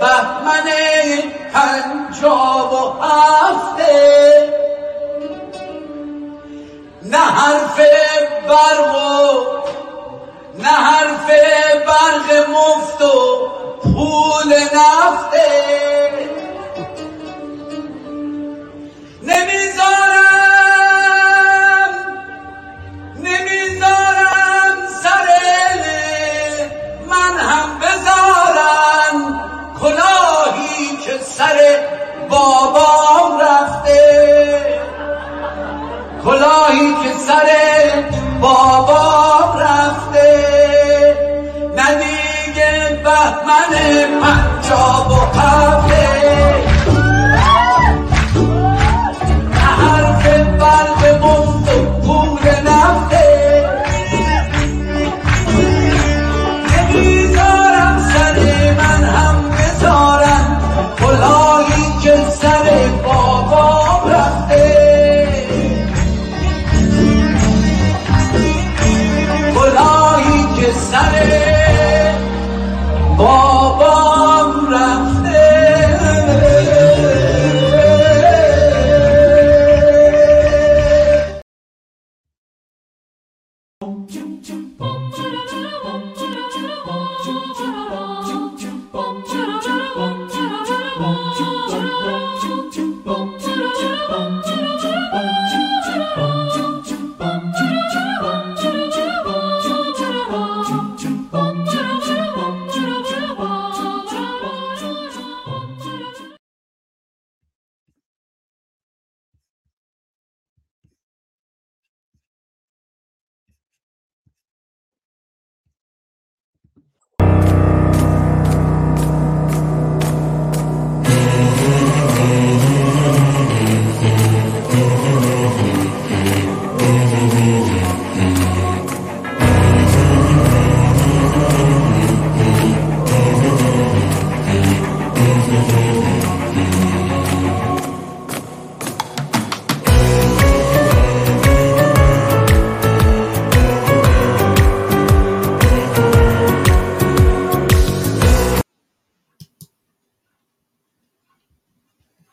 بهمن پنجاب و هفته. نه حرف برق و نه حرف برق مفت و پول نفته. سر بابام رفته. کلاهی که سر بابام رفته. ندیگه بهمن پنجاب و هفته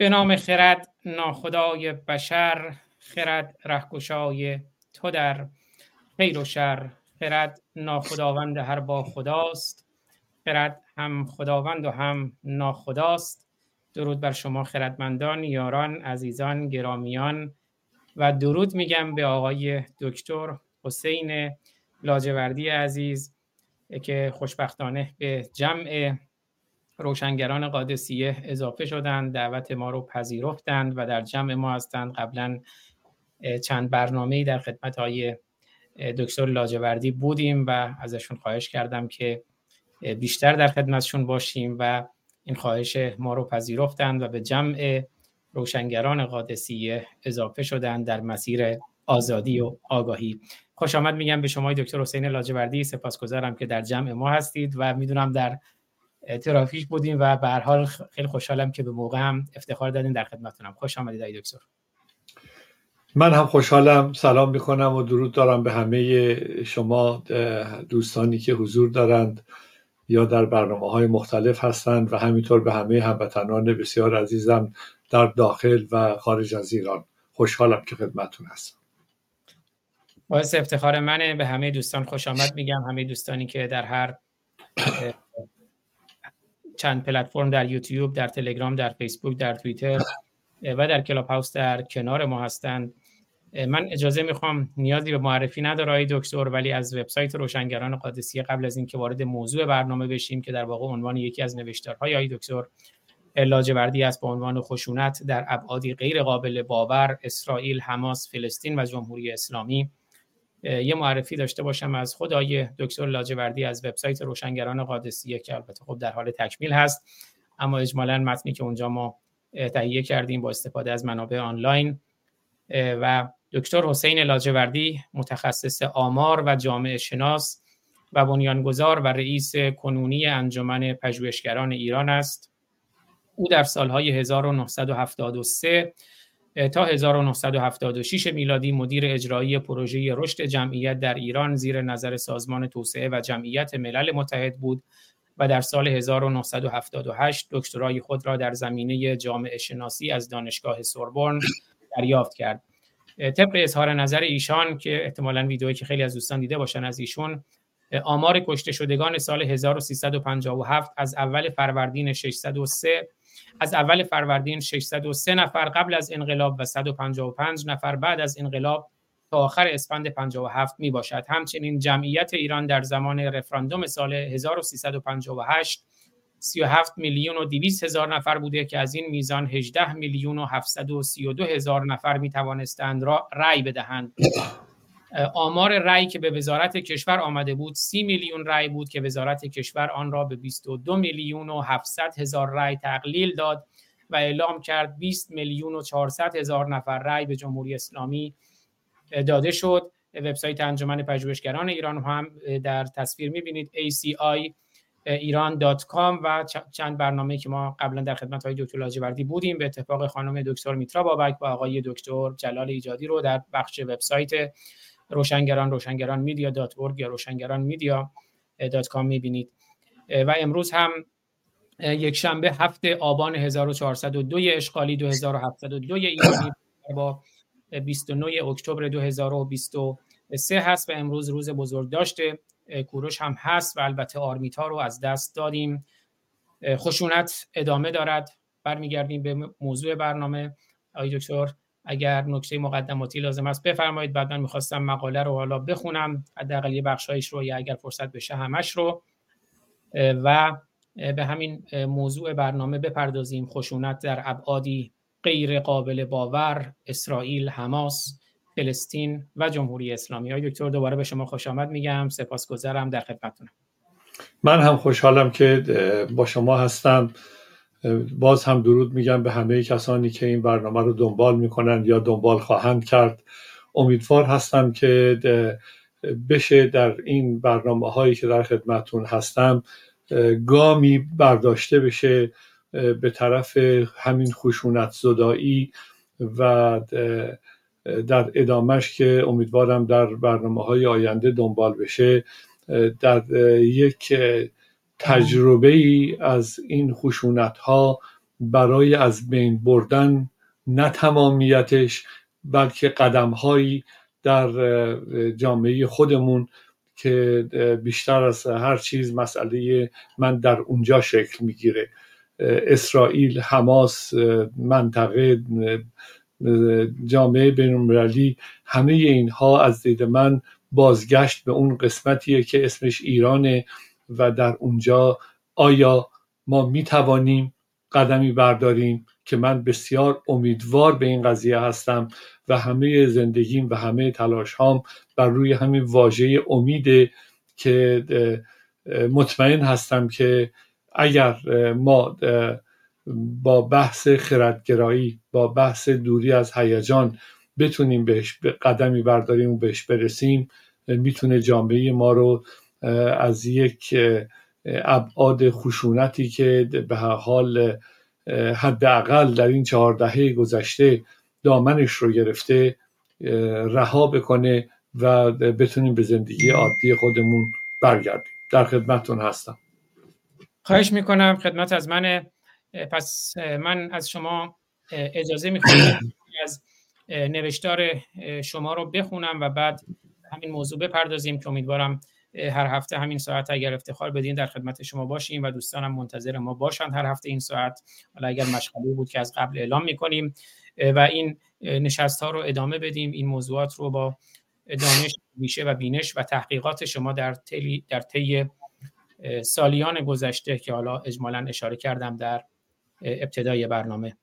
نام خرد ناخدای بشر خرد رهگشای تو در خیر و شر. خرد ناخداوند هر با خداست. خرد هم خداوند و هم ناخداست. درود بر شما خردمندان یاران عزیزان گرامیان. و درود میگم به آقای دکتر حسین لاجوردی عزیز که خوشبختانه به جمع روشنگران قادسیه اضافه شدند دعوت ما رو پذیرفتند و در جمع ما هستند. قبلا چند برنامه در خدمت های دکتر لاجوردی بودیم و ازشون خواهش کردم که بیشتر در خدمتشون باشیم و این خواهش ما رو پذیرفتند و به جمع روشنگران قادسیه اضافه شدند در مسیر آزادی و آگاهی. خوش آمد میگم به شما دکتر حسین لاجوردی سپاسگزارم که در جمع ما هستید و می‌دونم در ترافیک بودیم و به هر حال خیلی خوشحالم که به موقع هم افتخار دادین در خدمتتونم. خوش آمدید آقای دکتر. من هم خوشحالم. سلام می‌کنم و درود دارم به همه شما دوستانی که حضور دارند یا در برنامه های مختلف هستند و همینطور به همه هموطنان بسیار عزیزم در داخل و خارج از ایران. خوشحالم که خدمتون هستم. باعث افتخار منه. به همه دوستان خوش آمد میگم. همه دوستانی که در هر چند پلتفرم در یوتیوب در تلگرام در فیسبوک در توییتر و در کلاب هاوس در کنار ما هستند. من اجازه می‌خوام نیازی به معرفی نداره آقای دکتر ولی از وبسایت روشنگران قادسیه قبل از اینکه وارد موضوع برنامه بشیم که در واقع عنوان یکی از نوشتارهای آقای دکتر لاجوردی است با عنوان خشونت در ابعادی غیر قابل باور اسرائیل حماس فلسطین و جمهوری اسلامی. یه معرفی داشته باشم از خدای دکتر لاجوردی از وبسایت روشنگران قادسیه که البته خب در حال تکمیل هست. اما اجمالا متنی که اونجا ما تهیه کردیم با استفاده از منابع آنلاین. و دکتر حسین لاجوردی متخصص آمار و جامعه شناس و بنیانگذار و رئیس کنونی انجمن پژوهشگران ایران است. او در سالهای 1973 تا 1976 میلادی مدیر اجرایی پروژه رشد جمعیت در ایران زیر نظر سازمان توسعه و جمعیت ملل متحد بود و در سال 1978 دکترای خود را در زمینه جامعه شناسی از دانشگاه سوربن دریافت کرد. طبق اظهار نظر ایشان که احتمالا ویدئویی که خیلی از دوستان دیده باشن از ایشون آمار کشته شدگان سال 1357 از اول فروردین 603 از اول فروردین 603 نفر قبل از انقلاب و 155 نفر بعد از انقلاب تا آخر اسفند 57 می باشد. همچنین جمعیت ایران در زمان رفراندوم سال 1358 37 میلیون و 200 هزار نفر بوده که از این میزان 18 میلیون و 732 هزار نفر می توانستند را رأی بدهند. آمار رأی که به وزارت کشور آمده بود 30 میلیون رأی بود که وزارت کشور آن را به 22 میلیون و 700 هزار رأی تقلیل داد و اعلام کرد 20 میلیون و 400 هزار نفر رأی به جمهوری اسلامی داده شد. وبسایت انجمن پژوهشگران ایران هم در تصویر می‌بینید ACI ایران.com و چند برنامه که ما قبلا در خدمت های دکتر لاجوردی بودیم. به اتفاق خانم دکتر میترا بابک و آقای دکتر جلال ایجادی رو در بخش وبسایت روشنگران روشنگران میدیا دات یا روشنگران میدیا دات کام می‌بینید. و امروز هم یک شنبه هفت آبان 1402 اشغالی 2702 ایرانی با 29 اکتبر 2023 هست و امروز روز بزرگ داشته کوروش هم هست و البته آرمیتا رو از دست دادیم. خشونت ادامه دارد. برمیگردیم به موضوع برنامه. آقای دکتر اگر نکته مقدماتی لازم است بفرمایید بعد من می‌خواستم مقاله رو حالا بخونم حداقل یه بخشایش رو یا اگر فرصت بشه همش رو. و به همین موضوع برنامه بپردازیم. خشونت در ابعادی غیر قابل باور اسرائیل حماس فلسطین و جمهوری اسلامی. های دکتر دوباره به شما خوش آمد میگم. سپاسگزارم در خدمتتونم. من هم خوشحالم که با شما هستم. باز هم درود میگم به همه کسانی که این برنامه رو دنبال می‌کنن یا دنبال خواهند کرد. امیدوار هستم که بشه در این برنامه هایی که در خدمتون هستم گامی برداشته بشه به طرف همین خشونت زدایی و در ادامش که امیدوارم در برنامه های آینده دنبال بشه. در یک تجربه ای از این خشونت ها برای از بین بردن نه تمامیتش بلکه قدم هایی در جامعه خودمون که بیشتر از هر چیز مسئله من در اونجا شکل می‌گیره. اسرائیل حماس منطقه جامعه بین همه اینها از دید من بازگشت به اون قسمتیه که اسمش ایرانه. و در اونجا آیا ما می توانیم قدمی برداریم که من بسیار امیدوار به این قضیه هستم و همه زندگیم و همه تلاش هام بر روی همین واژه امیده که مطمئن هستم که اگر ما با بحث خردگرایی با بحث دوری از هیجان بتونیم بهش قدمی برداریم و بهش برسیم می‌تونه جامعه ما رو از یک ابعاد خشونتی که به هر حال حداقل در این چهار دهه گذشته دامنش رو گرفته رها بکنه و بتونیم به زندگی عادی خودمون برگردیم. در خدمتتون هستم. خواهش می‌کنم. خدمت از من. پس من از شما اجازه می‌خوام از نوشتار شما رو بخونم و بعد همین موضوع بپردازیم که امیدوارم هر هفته همین ساعت اگر افتخار بدین در خدمت شما باشیم و دوستانم منتظر ما باشند هر هفته این ساعت. حالا اگر مشغله بود که از قبل اعلام می‌کنیم و این نشست ها رو ادامه بدیم این موضوعات رو با دانش میشه و بینش و تحقیقات شما در طی در طی سالیان گذشته که حالا اجمالا اشاره کردم در ابتدای برنامه.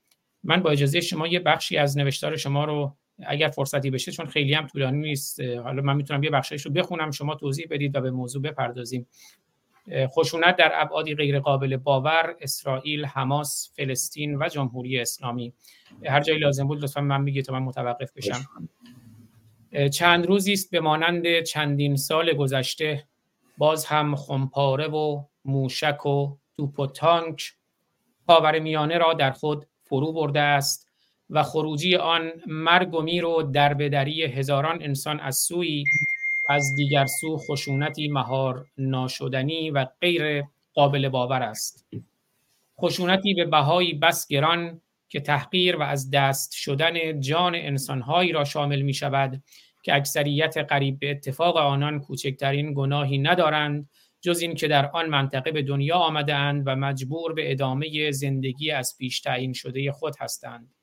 من با اجازه شما یه بخشی از نوشتار شما رو اگر فرصتی بشه چون خیلی هم طولانی نیست. حالا من می‌تونم یه بخشش رو بخونم شما توضیح بدید و به موضوع بپردازیم. خشونت در ابعادی غیر قابل باور اسرائیل حماس فلسطین و جمهوری اسلامی. هر جایی لازم بود لطفا من میگید تا من متوقف بشم. چند روزی است به مانند چندین سال گذشته. باز هم خمپاره و موشک و توپ و تانک خاور میانه را در خود فرو برده است. و خروجی آن مرگ و میر و دربدری هزاران انسان از سوی از دیگر سو خشونتی مهار ناشدنی و غیر قابل باور است. خشونتی به بهایی بس گران که تحقیر و از دست شدن جان انسانهایی را شامل می شود که اکثریت قریب به اتفاق آنان کوچکترین گناهی ندارند جز این که در آن منطقه به دنیا آمدهاند و مجبور به ادامه زندگی از پیش تعیین شده خود هستند.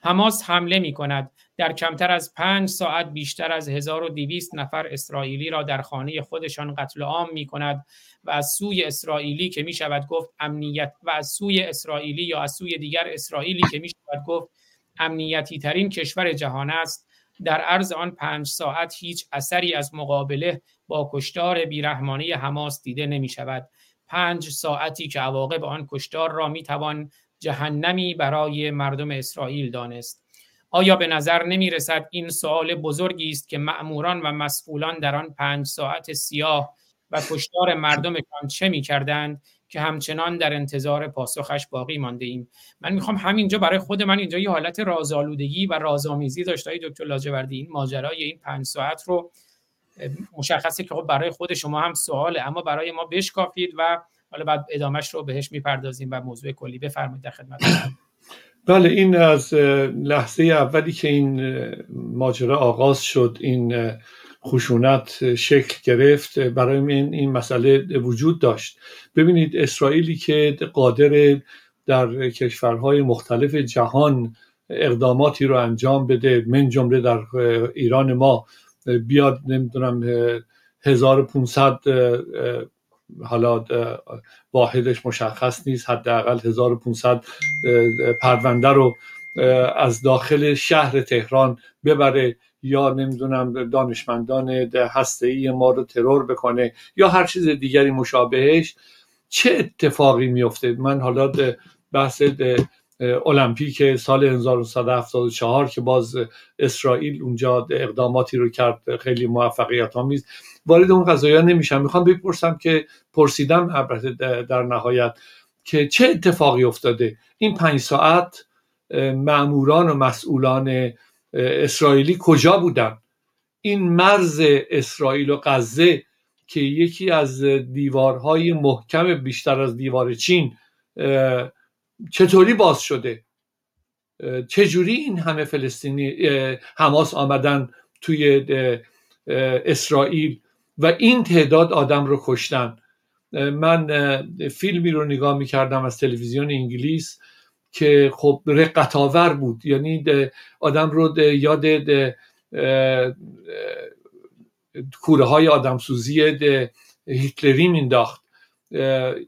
حماس حمله می کند در کمتر از پنج ساعت بیشتر از 1200 نفر اسرائیلی را در خانه خودشان قتل عام می کند و از سوی اسرائیلی که می شود گفت امنیت و از سوی اسرائیلی یا از سوی دیگر اسرائیلی که می شود گفت امنیتی ترین کشور جهان است. در عرض آن پنج ساعت هیچ اثری از مقابله با کشتار بیرحمانه حماس دیده نمی شود پنج ساعتی که عواقب آن کشتار را می توان جهنمی برای مردم اسرائیل دانست. آیا به نظر نمی رسد این سوال بزرگی است که مأموران و مسئولان در آن پنج ساعت سیاه و کشتار مردمشان چه می کردند که همچنان در انتظار پاسخش باقی مانده ایم من می‌خوام همینجا برای خود من اینجا یه حالت رازآلودگی و رازآمیزی داشته دکتر لاجوردی. این ماجرای این پنج ساعت رو مشخصه که خب برای خود شما هم سواله اما برای ما بشکافید و حالا بعد ادامش رو بهش می‌پردازیم و موضوع کلی بفرمایید در خدمت. بله این از لحظه اولی که این ماجرا آغاز شد این خشونت شکل گرفت برای من این مسئله وجود داشت. ببینید اسرائیلی که قادر در کشورهای مختلف جهان اقداماتی رو انجام بده من جمله در ایران ما بیاد نمی‌دونم 1500 حالا واحدش مشخص نیست حداقل 1500 پرونده رو از داخل شهر تهران ببره یا نمی‌دونم دانشمندان هسته ای ما رو ترور بکنه یا هر چیز دیگری مشابهش چه اتفاقی میفته من حالا بحث المپیک سال 1974 که باز اسرائیل اونجا اقداماتی رو کرد خیلی موفقیت آمیز وارد اون نمیشم. می‌خوام بپرسم که پرسیدم البته در نهایت که چه اتفاقی افتاده؟ این پنج ساعت معموران و مسئولان اسرائیلی کجا بودن؟ این مرز اسرائیل و غزه که یکی از دیوارهای محکم بیشتر از دیوار چین چطوری باز شده؟ چجوری این همه فلسطینی حماس آمدن توی اسرائیل؟ و این تعداد آدم رو کشتن. من فیلمی رو نگاه می‌کردم از تلویزیون انگلیس که خب رقتاور بود. یعنی آدم رو یاد کوره های آدمسوزی هیتلری مینداخت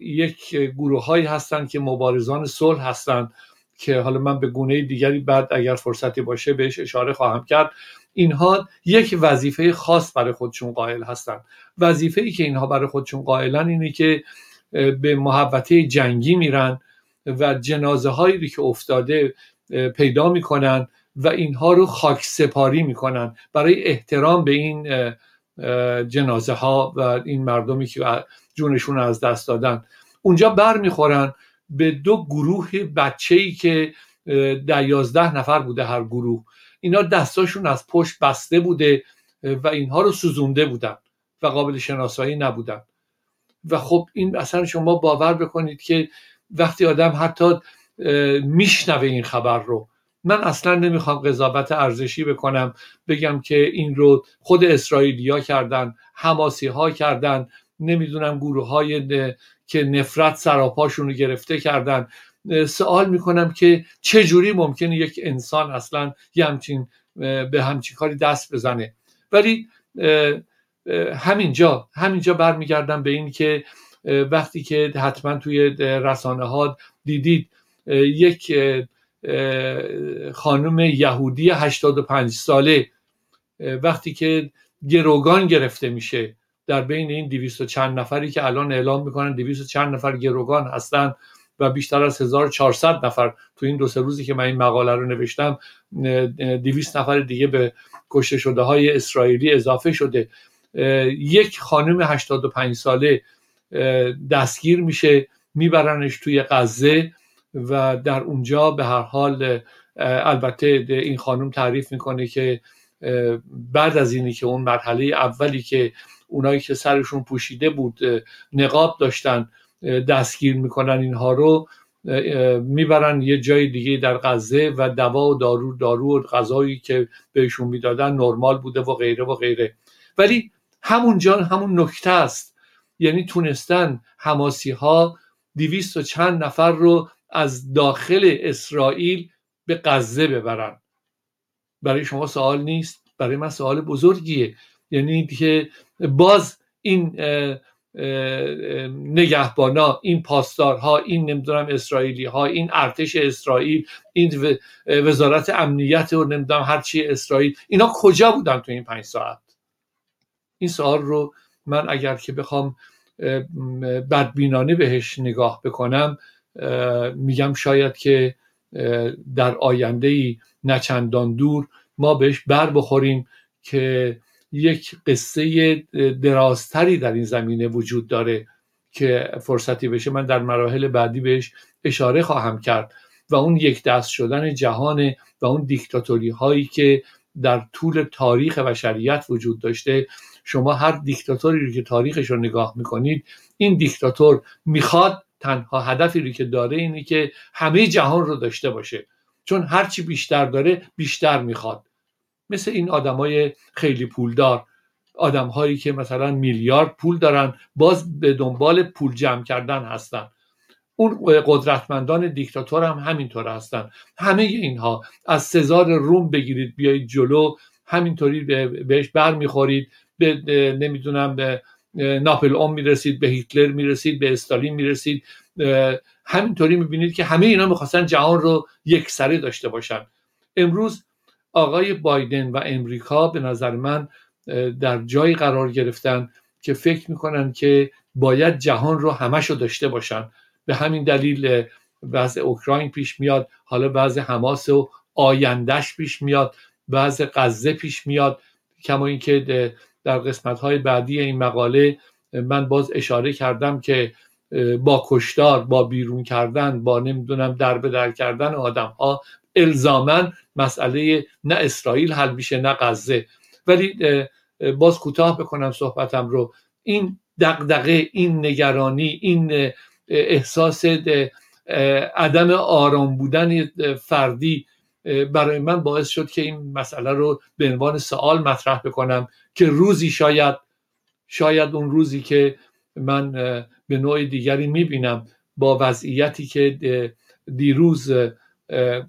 یک گروه هایی هستن که مبارزان صلح هستند که حالا من به گونه دیگری بعد اگر فرصتی باشه بهش اشاره خواهم کرد. اینها یک وظیفه خاص برای خودشون قائل هستند وظیفه ای که اینها برای خودشون قائلن اینه که به محوطه جنگی میرن و جنازه هایی که افتاده پیدا می‌کنن و اینها رو خاک سپاری می‌کنن. برای احترام به این جنازه ها و این مردمی که جونشون از دست دادن. اونجا بر می‌خورن به دو گروه بچه ای که در یازده نفر بوده هر گروه. اینا دستاشون از پشت بسته بوده و اینها رو سوزونده بودن و قابل شناسایی نبودن. و خب این اصلا شما باور بکنید که وقتی آدم حتی میشنوه این خبر رو. من اصلا نمی‌خوام قضاوت ارزشی بکنم بگم که این رو خود اسرائیلیا کردن حماسی ها کردن نمی‌دونم گروه های که نفرت سراپاشون رو گرفته کردن. سوال می‌کنم که چه جوری ممکنه یک انسان اصلا یه همچین به همچین کاری دست بزنه؟ ولی همینجا همینجا برمیگردم به این که وقتی که حتما توی رسانه ها دیدید یک خانم یهودی 85 ساله وقتی که گروگان گرفته میشه در بین این دویست و چند نفری که الان اعلام می‌کنن دویست و چند نفر گروگان هستن و بیشتر از 1400 نفر تو این دو سه روزی که من این مقاله رو نوشتم دویست نفر دیگه به کشته شده های اسرائیلی اضافه شده. یک خانم 85 ساله دستگیر میشه میبرنش توی غزه و در اونجا به هر حال البته این خانم تعریف می‌کنه که بعد از اینی که اون مرحله اولی که اونایی که سرشون پوشیده بود نقاب داشتن دستگیر می‌کنن اینها رو می‌برن یه جای دیگه در غزه و دوا و دارو دارو و غذایی که بهشون می‌دادن نرمال بوده و غیره و غیره. ولی همونجا همون نکته است. یعنی تونستن حماسی ها دیویست و چند نفر رو از داخل اسرائیل به غزه ببرن. برای شما سوال نیست؟ برای من سوال بزرگیه. یعنی که باز این نگهبانا این پاسدارها این نمی‌دونم اسرائیلی ها این ارتش اسرائیل این وزارت امنیت و نمی‌دونم هرچی اسرائیل اینا کجا بودن تو این پنج ساعت؟ این سوال رو من اگر که بخوام بدبینانه بهش نگاه بکنم میگم شاید که در آینده ای نچندان دور ما بهش بر بخوریم که یک قصه درازتری در این زمینه وجود داره که فرصتی بشه. من در مراحل بعدی بهش اشاره خواهم کرد و اون یک دست شدن جهان و اون دیکتاتوری هایی که در طول تاریخ بشریت وجود داشته. شما هر دیکتاتوری رو که تاریخش رو نگاه می‌کنید این دیکتاتور می‌خواد تنها هدفی رو که داره اینه که همه جهان رو داشته باشه. چون هرچی بیشتر داره بیشتر می‌خواد. مثل این آدمای خیلی پولدار. آدم هایی که مثلا میلیارد پول دارن باز به دنبال پول جمع کردن هستن. اون قدرتمندان دیکتاتور هم همینطور هستن. همه اینها از سزار روم بگیرید بیایید جلو همینطوری بهش بر می‌خورید به نمی‌دونم به ناپل اون می‌رسید به هیتلر می‌رسید به استالین می‌رسید. همینطوری می‌بینید که همه اینا می‌خواستن جهان رو یک سره داشته باشن. امروز آقای بایدن و امریکا به نظر من در جایی قرار گرفتن که فکر می‌کنن که باید جهان رو همش رو داشته باشن. به همین دلیل وضع اوکراین پیش میاد حالا وضع حماس و آیندهش پیش میاد وضع غزه پیش میاد. کما اینکه در قسمت های بعدی این مقاله من باز اشاره کردم که با کشتار با بیرون کردن با نمی‌دونم در به در کردن آدم ها الزاما مسئله نه اسرائیل حل میشه نه غزه. ولی باز کوتاه بکنم صحبتم رو. این دغدغه این نگرانی این احساس عدم آرام بودن فردی برای من باعث شد که این مسئله رو به عنوان سوال مطرح بکنم که روزی شاید شاید اون روزی که من به نوع دیگری می‌بینم با وضعیتی که دیروز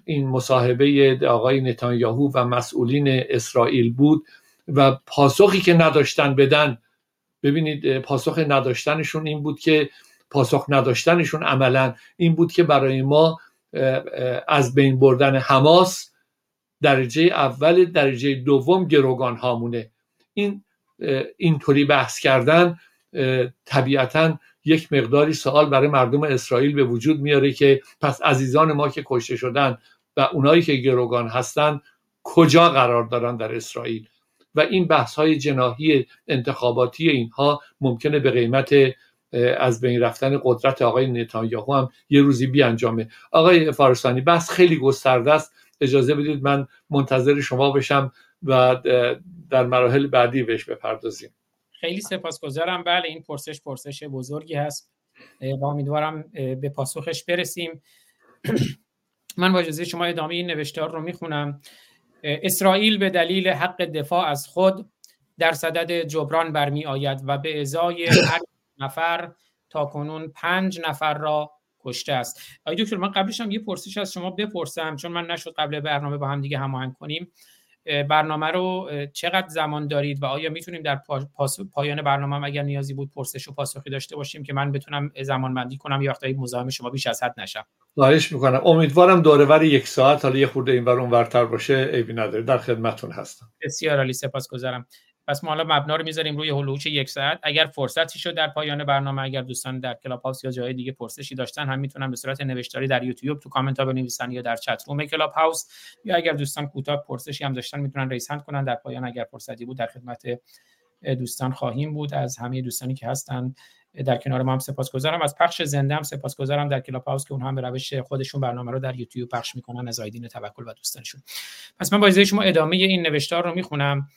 این مصاحبه آقای نتانیاهو و مسئولین اسرائیل بود و پاسخی که نداشتن بدن ببینید پاسخ نداشتنشون این بود که پاسخ نداشتنشون عملا این بود که برای ما از بین بردن حماس درجه اول درجه دوم گروگان هامونه این اینطوری بحث کردن طبیعتا یک مقداری سوال برای مردم اسرائیل به وجود میاره که پس عزیزان ما که کشته شدن و اونایی که گروگان هستن کجا قرار دارن در اسرائیل؟ و این بحث های جناهی انتخاباتی اینها ممکنه به قیمت از بین رفتن قدرت آقای نتانیاهو هم یه روزی بیانجامه. آقای فارسانی بحث خیلی گسترده است. اجازه بدید من منتظر شما بشم و در مراحل بعدی بهش بپردازیم. خیلی سپاسگزارم. بله این پرسش پرسش بزرگی هست و امیدوارم به پاسخش برسیم. من با اجازه شما ادامه این نوشتار رو می‌خونم. اسرائیل به دلیل حق دفاع از خود در صدد جبران برمی آید و به ازای هر نفر تا کنون پنج نفر را کشته است. آقای دکتر من قبلش هم یه پرسش از شما بپرسم چون من نشد قبل برنامه با هم دیگه هماهنگ کنیم. برنامه رو چقدر زمان دارید و آیا می‌تونیم در پایان برنامه هم اگر نیازی بود پرسش و پاسخی داشته باشیم که من بتونم زمان بندی کنم یا وقتی مزاحم شما بیش از حد نشم. خواهش می‌کنم. امیدوارم دور و ور یک ساعت حالا یه خورده این ور ورتر باشه عیبی نداره. در خدمتتون هستم. بسیار عالی. سپاسگزارم. پس ما حالا مبنا رو می‌ذاریم روی هلوچ یک ساعت. اگر فرصتی شد در پایان برنامه اگر دوستان در Clubhouse یا جای دیگه پرسشی داشتن هم می‌تونن به صورت نوشتاری در یوتیوب تو کامنت ها بنویسن یا در chat room Clubhouse یا اگر دوستان کوتاه پرسشی هم داشتن می‌تونن raise کنن. در پایان اگر فرصتی بود در خدمت دوستان خواهیم بود. از همه دوستانی که هستن در کنار ما هم سپاسگزارم. از پخش زنده هم سپاسگزارم در کلاب هاوس که اون هم به روش خودشون برنامه رو در یوتیوب پخش می‌کنن. از آیدین توکل و دوستانشون. پس من با شما ادامه این نوشتار رو می‌خونم.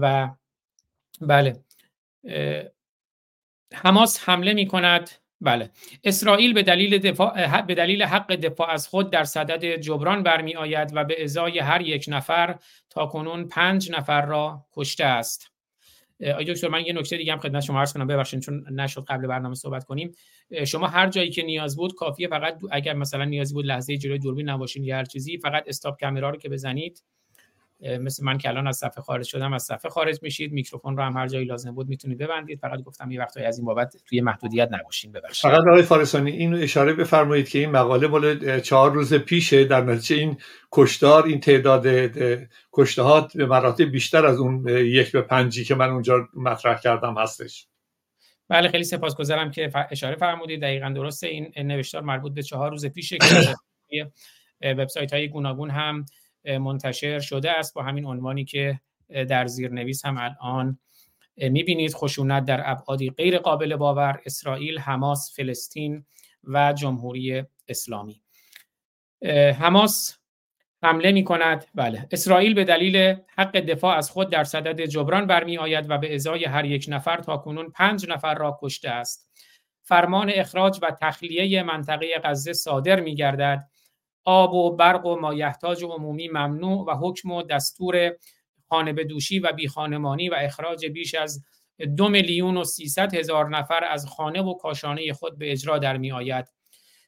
و بله حماس حمله می کند بله. اسرائیل به دلیل, دفاع، به دلیل حق دفاع از خود در صدد جبران برمی آید و به ازای هر یک نفر تا کنون پنج نفر را کشته است. آقای دکتر من یه نکته دیگه هم خدمت شما عرض کنم. ببخشید چون نشد قبل برنامه صحبت کنیم. شما هر جایی که نیاز بود کافیه فقط اگر مثلا نیازی بود لحظه جلوی دوربین نباشین یا هر چیزی فقط استاپ کامرا رو که بزنید. مثل من که الان از صفحه خارج شدم از صفحه خارج میشید میکروفون رو هم هر جایی لازم بود می‌تونید ببندید. فقط گفتم یه وقتایی از این بابت توی محدودیت نباشین ببخشید. فقط آقای فارسانی اینو اشاره بفرمایید که این مقاله مال چهار روز پیشه در نتیجه این کشتار این تعداد کشته ها به مراتب بیشتر از اون یک به پنجی که من اونجا مطرح کردم هستش. بله خیلی سپاسگزارم که اشاره فرمودید. دقیقا درسته این نوشتار مربوط به چهار روز پیشه که وبسایت های گوناگون هم منتشر شده است با همین عنوانی که در زیرنویس هم الان می‌بینید خشونت در ابعادی غیر قابل باور اسرائیل حماس فلسطین و جمهوری اسلامی. حماس حمله می کند بله. اسرائیل به دلیل حق دفاع از خود در صدد جبران برمی آید و به ازای هر یک نفر تا کنون پنج نفر را کشته است. فرمان اخراج و تخلیه منطقه غزه صادر می گردد آب و برق و مایحتاج عمومی ممنوع و حکم و دستور خانه دوشی و بیخانمانی و اخراج بیش از دو میلیون و سیصد هزار نفر از خانه و کاشانه خود به اجرا در می آید.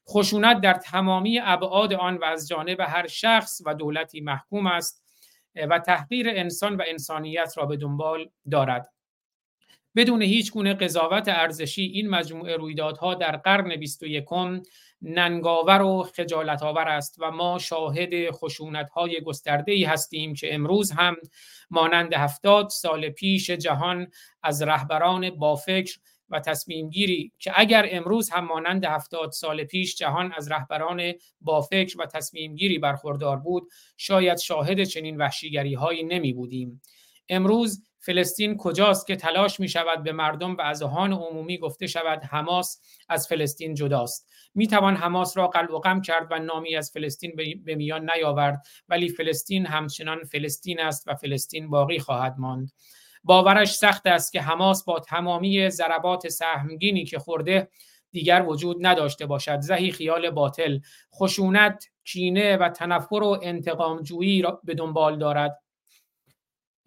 خشونت در تمامی ابعاد آن و از جانب هر شخص و دولتی محکوم است و تحقیر انسان و انسانیت را به دنبال دارد. بدون هیچ گونه قضاوت ارزشی این مجموعه رویدادها در قرن 21 ننگاور و خجالت آور است و ما شاهد خشونت های گسترده ای هستیم که امروز هم مانند هفتاد سال پیش جهان از رهبران با فکر و تصمیم گیری که اگر امروز هم مانند هفتاد سال پیش جهان از رهبران با فکر و تصمیم گیری برخوردار بود شاید شاهد چنین وحشیگری هایی نمی بودیم امروز فلسطین کجاست که تلاش می شود به مردم و اذهان عمومی گفته شود حماس از فلسطین جداست. می توان حماس را قلب و قم کرد و نامی از فلسطین به میان نیاورد ولی فلسطین همچنان فلسطین است و فلسطین باقی خواهد ماند. باورش سخت است که حماس با تمامی ضربات سهمگینی که خورده دیگر وجود نداشته باشد. زهی خیال باطل خشونت کینه و تنفر و انتقام جویی را به دنبال دارد.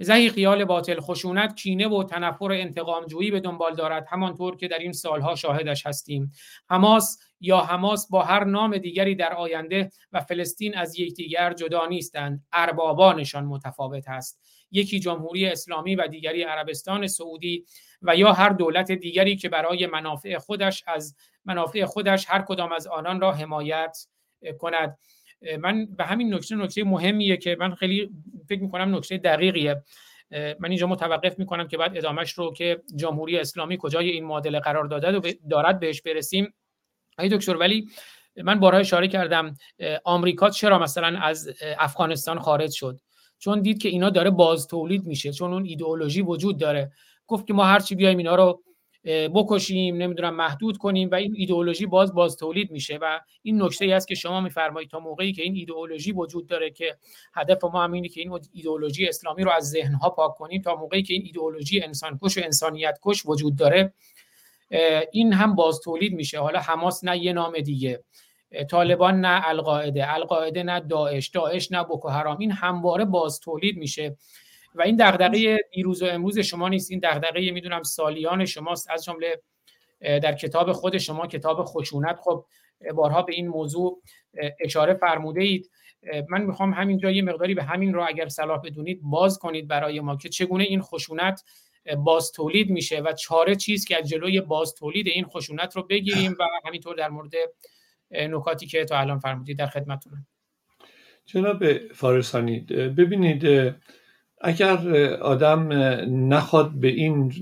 زهی خیال باطل خشونت کینه و تنفر و انتقام جویی به دنبال دارد همانطور که در این سالها شاهدش هستیم. حماس یا حماس با هر نام دیگری در آینده و فلسطین از یکدیگر جدا نیستند. اربابانشان متفاوت است. یکی جمهوری اسلامی و دیگری عربستان سعودی و یا هر دولت دیگری که برای منافع خودش از منافع خودش هر کدام از آنان را حمایت کند. من به همین نکته نکته مهمیه که من خیلی فکر می‌کنم نکته دقیقیه. من اینجا متوقف می‌کنم که بعد ادامش رو که جمهوری اسلامی کجای این معادله قرار داده و دارد بهش برسیم. ای دکتر ولی من بارها اشاره کردم آمریکا چرا مثلا از افغانستان خارج شد؟ چون دید که اینا داره باز تولید میشه چون اون ایدئولوژی وجود داره. گفت که ما هرچی بیایم اینا رو بکشیم نمی‌دونم محدود کنیم و این ایدئولوژی باز باز تولید میشه و این نکته ای است که شما میفرمایید تا موقعی که این ایدئولوژی وجود داره که هدف ما هم اینه که این ایدئولوژی اسلامی رو از ذهن ها پاک کنیم تا موقعی که این ایدئولوژی انسان کش و انسانیت کش وجود داره این هم باز تولید میشه. حالا حماس نه یه نام دیگه طالبان نه القاعده القاعده نه داعش داعش نه بوکو حرام. این همواره باز تولید میشه. و این دغدغه دیروز و امروز شما نیست. این دغدغه می‌دونم سالیان شماست. از جمله در کتاب خود شما کتاب خشونت. خب بارها به این موضوع اشاره فرموده اید من می‌خوام همینجا یه مقداری به همین رو اگر صلاح بدونید باز کنید برای ما که چگونه این خشونت باز تولید میشه و چاره چیز که از جلوی باز تولید این خشونت رو بگیریم و همینطور در مورد نکاتی که تا الان فرمودید در خدمتتونم. جناب فارسانی ببینید اگر آدم نخواد به این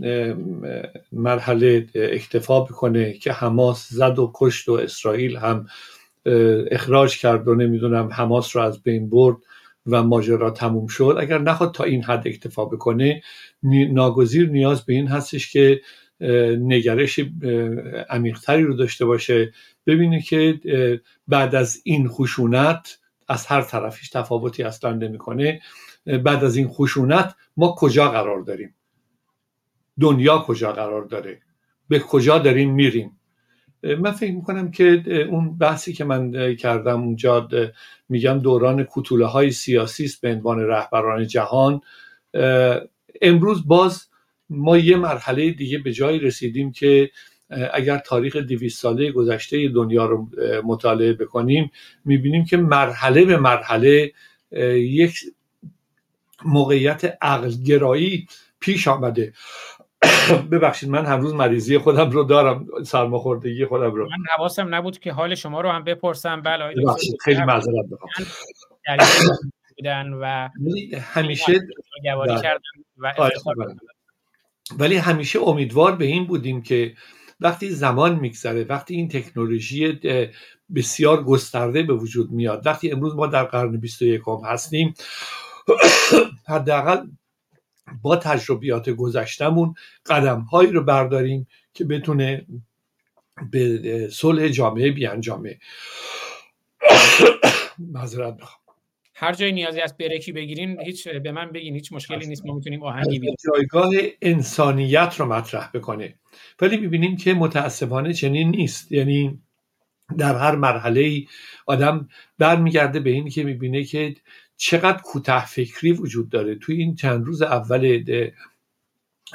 مرحله اکتفا بکنه که حماس زد و کشت و اسرائیل هم اخراج کرد و نمی‌دونم حماس رو از بین برد و ماجرا تموم شد اگر نخواد تا این حد اکتفا بکنه ناگزیر نیاز به این هستش که نگرش عمیقتری رو داشته باشه ببینه که بعد از این خشونت از هر طرفش تفاوتی اصلا نمی‌کنه. بعد از این خشونت ما کجا قرار داریم؟ دنیا کجا قرار داره؟ به کجا داریم میریم؟ من فکر می‌کنم که اون بحثی که من کردم اونجا میگم دوران کتوله های سیاسی است به عنوان رهبران جهان. امروز باز ما یه مرحله دیگه به جایی رسیدیم که اگر تاریخ دویست ساله گذشته دنیا رو مطالعه بکنیم می‌بینیم که مرحله به مرحله یک موقعیت عقلگرایی پیش آمده. ببخشید من هر روز مریضی خودم رو دارم سرماخوردگی خودم رو. من حواسم نبود که حال شما رو هم بپرسم. بله خیلی معذرت بودن و همیشه بله. کردن و آره، ولی همیشه امیدوار به این بودیم که وقتی زمان میگذره وقتی این تکنولوژی بسیار گسترده به وجود میاد وقتی امروز ما در قرن 21 هستیم حداقل با تجربیات گذشتمون قدم هایی رو برداریم که بتونه به صلح جامعه بیانجامه. معذرت بخوام هر جای نیازی از برکی بگیرین هیچ به من بگین هیچ مشکلی نیست ما می‌تونیم آهنگی بیاریم. جایگاه انسانیت رو مطرح بکنه. ولی می‌بینیم که متاسفانه چنین نیست. یعنی در هر مرحله ای آدم برمیگرده به این که می‌بینه که چقدر کوتاه فکری وجود داره. توی این چند روز اول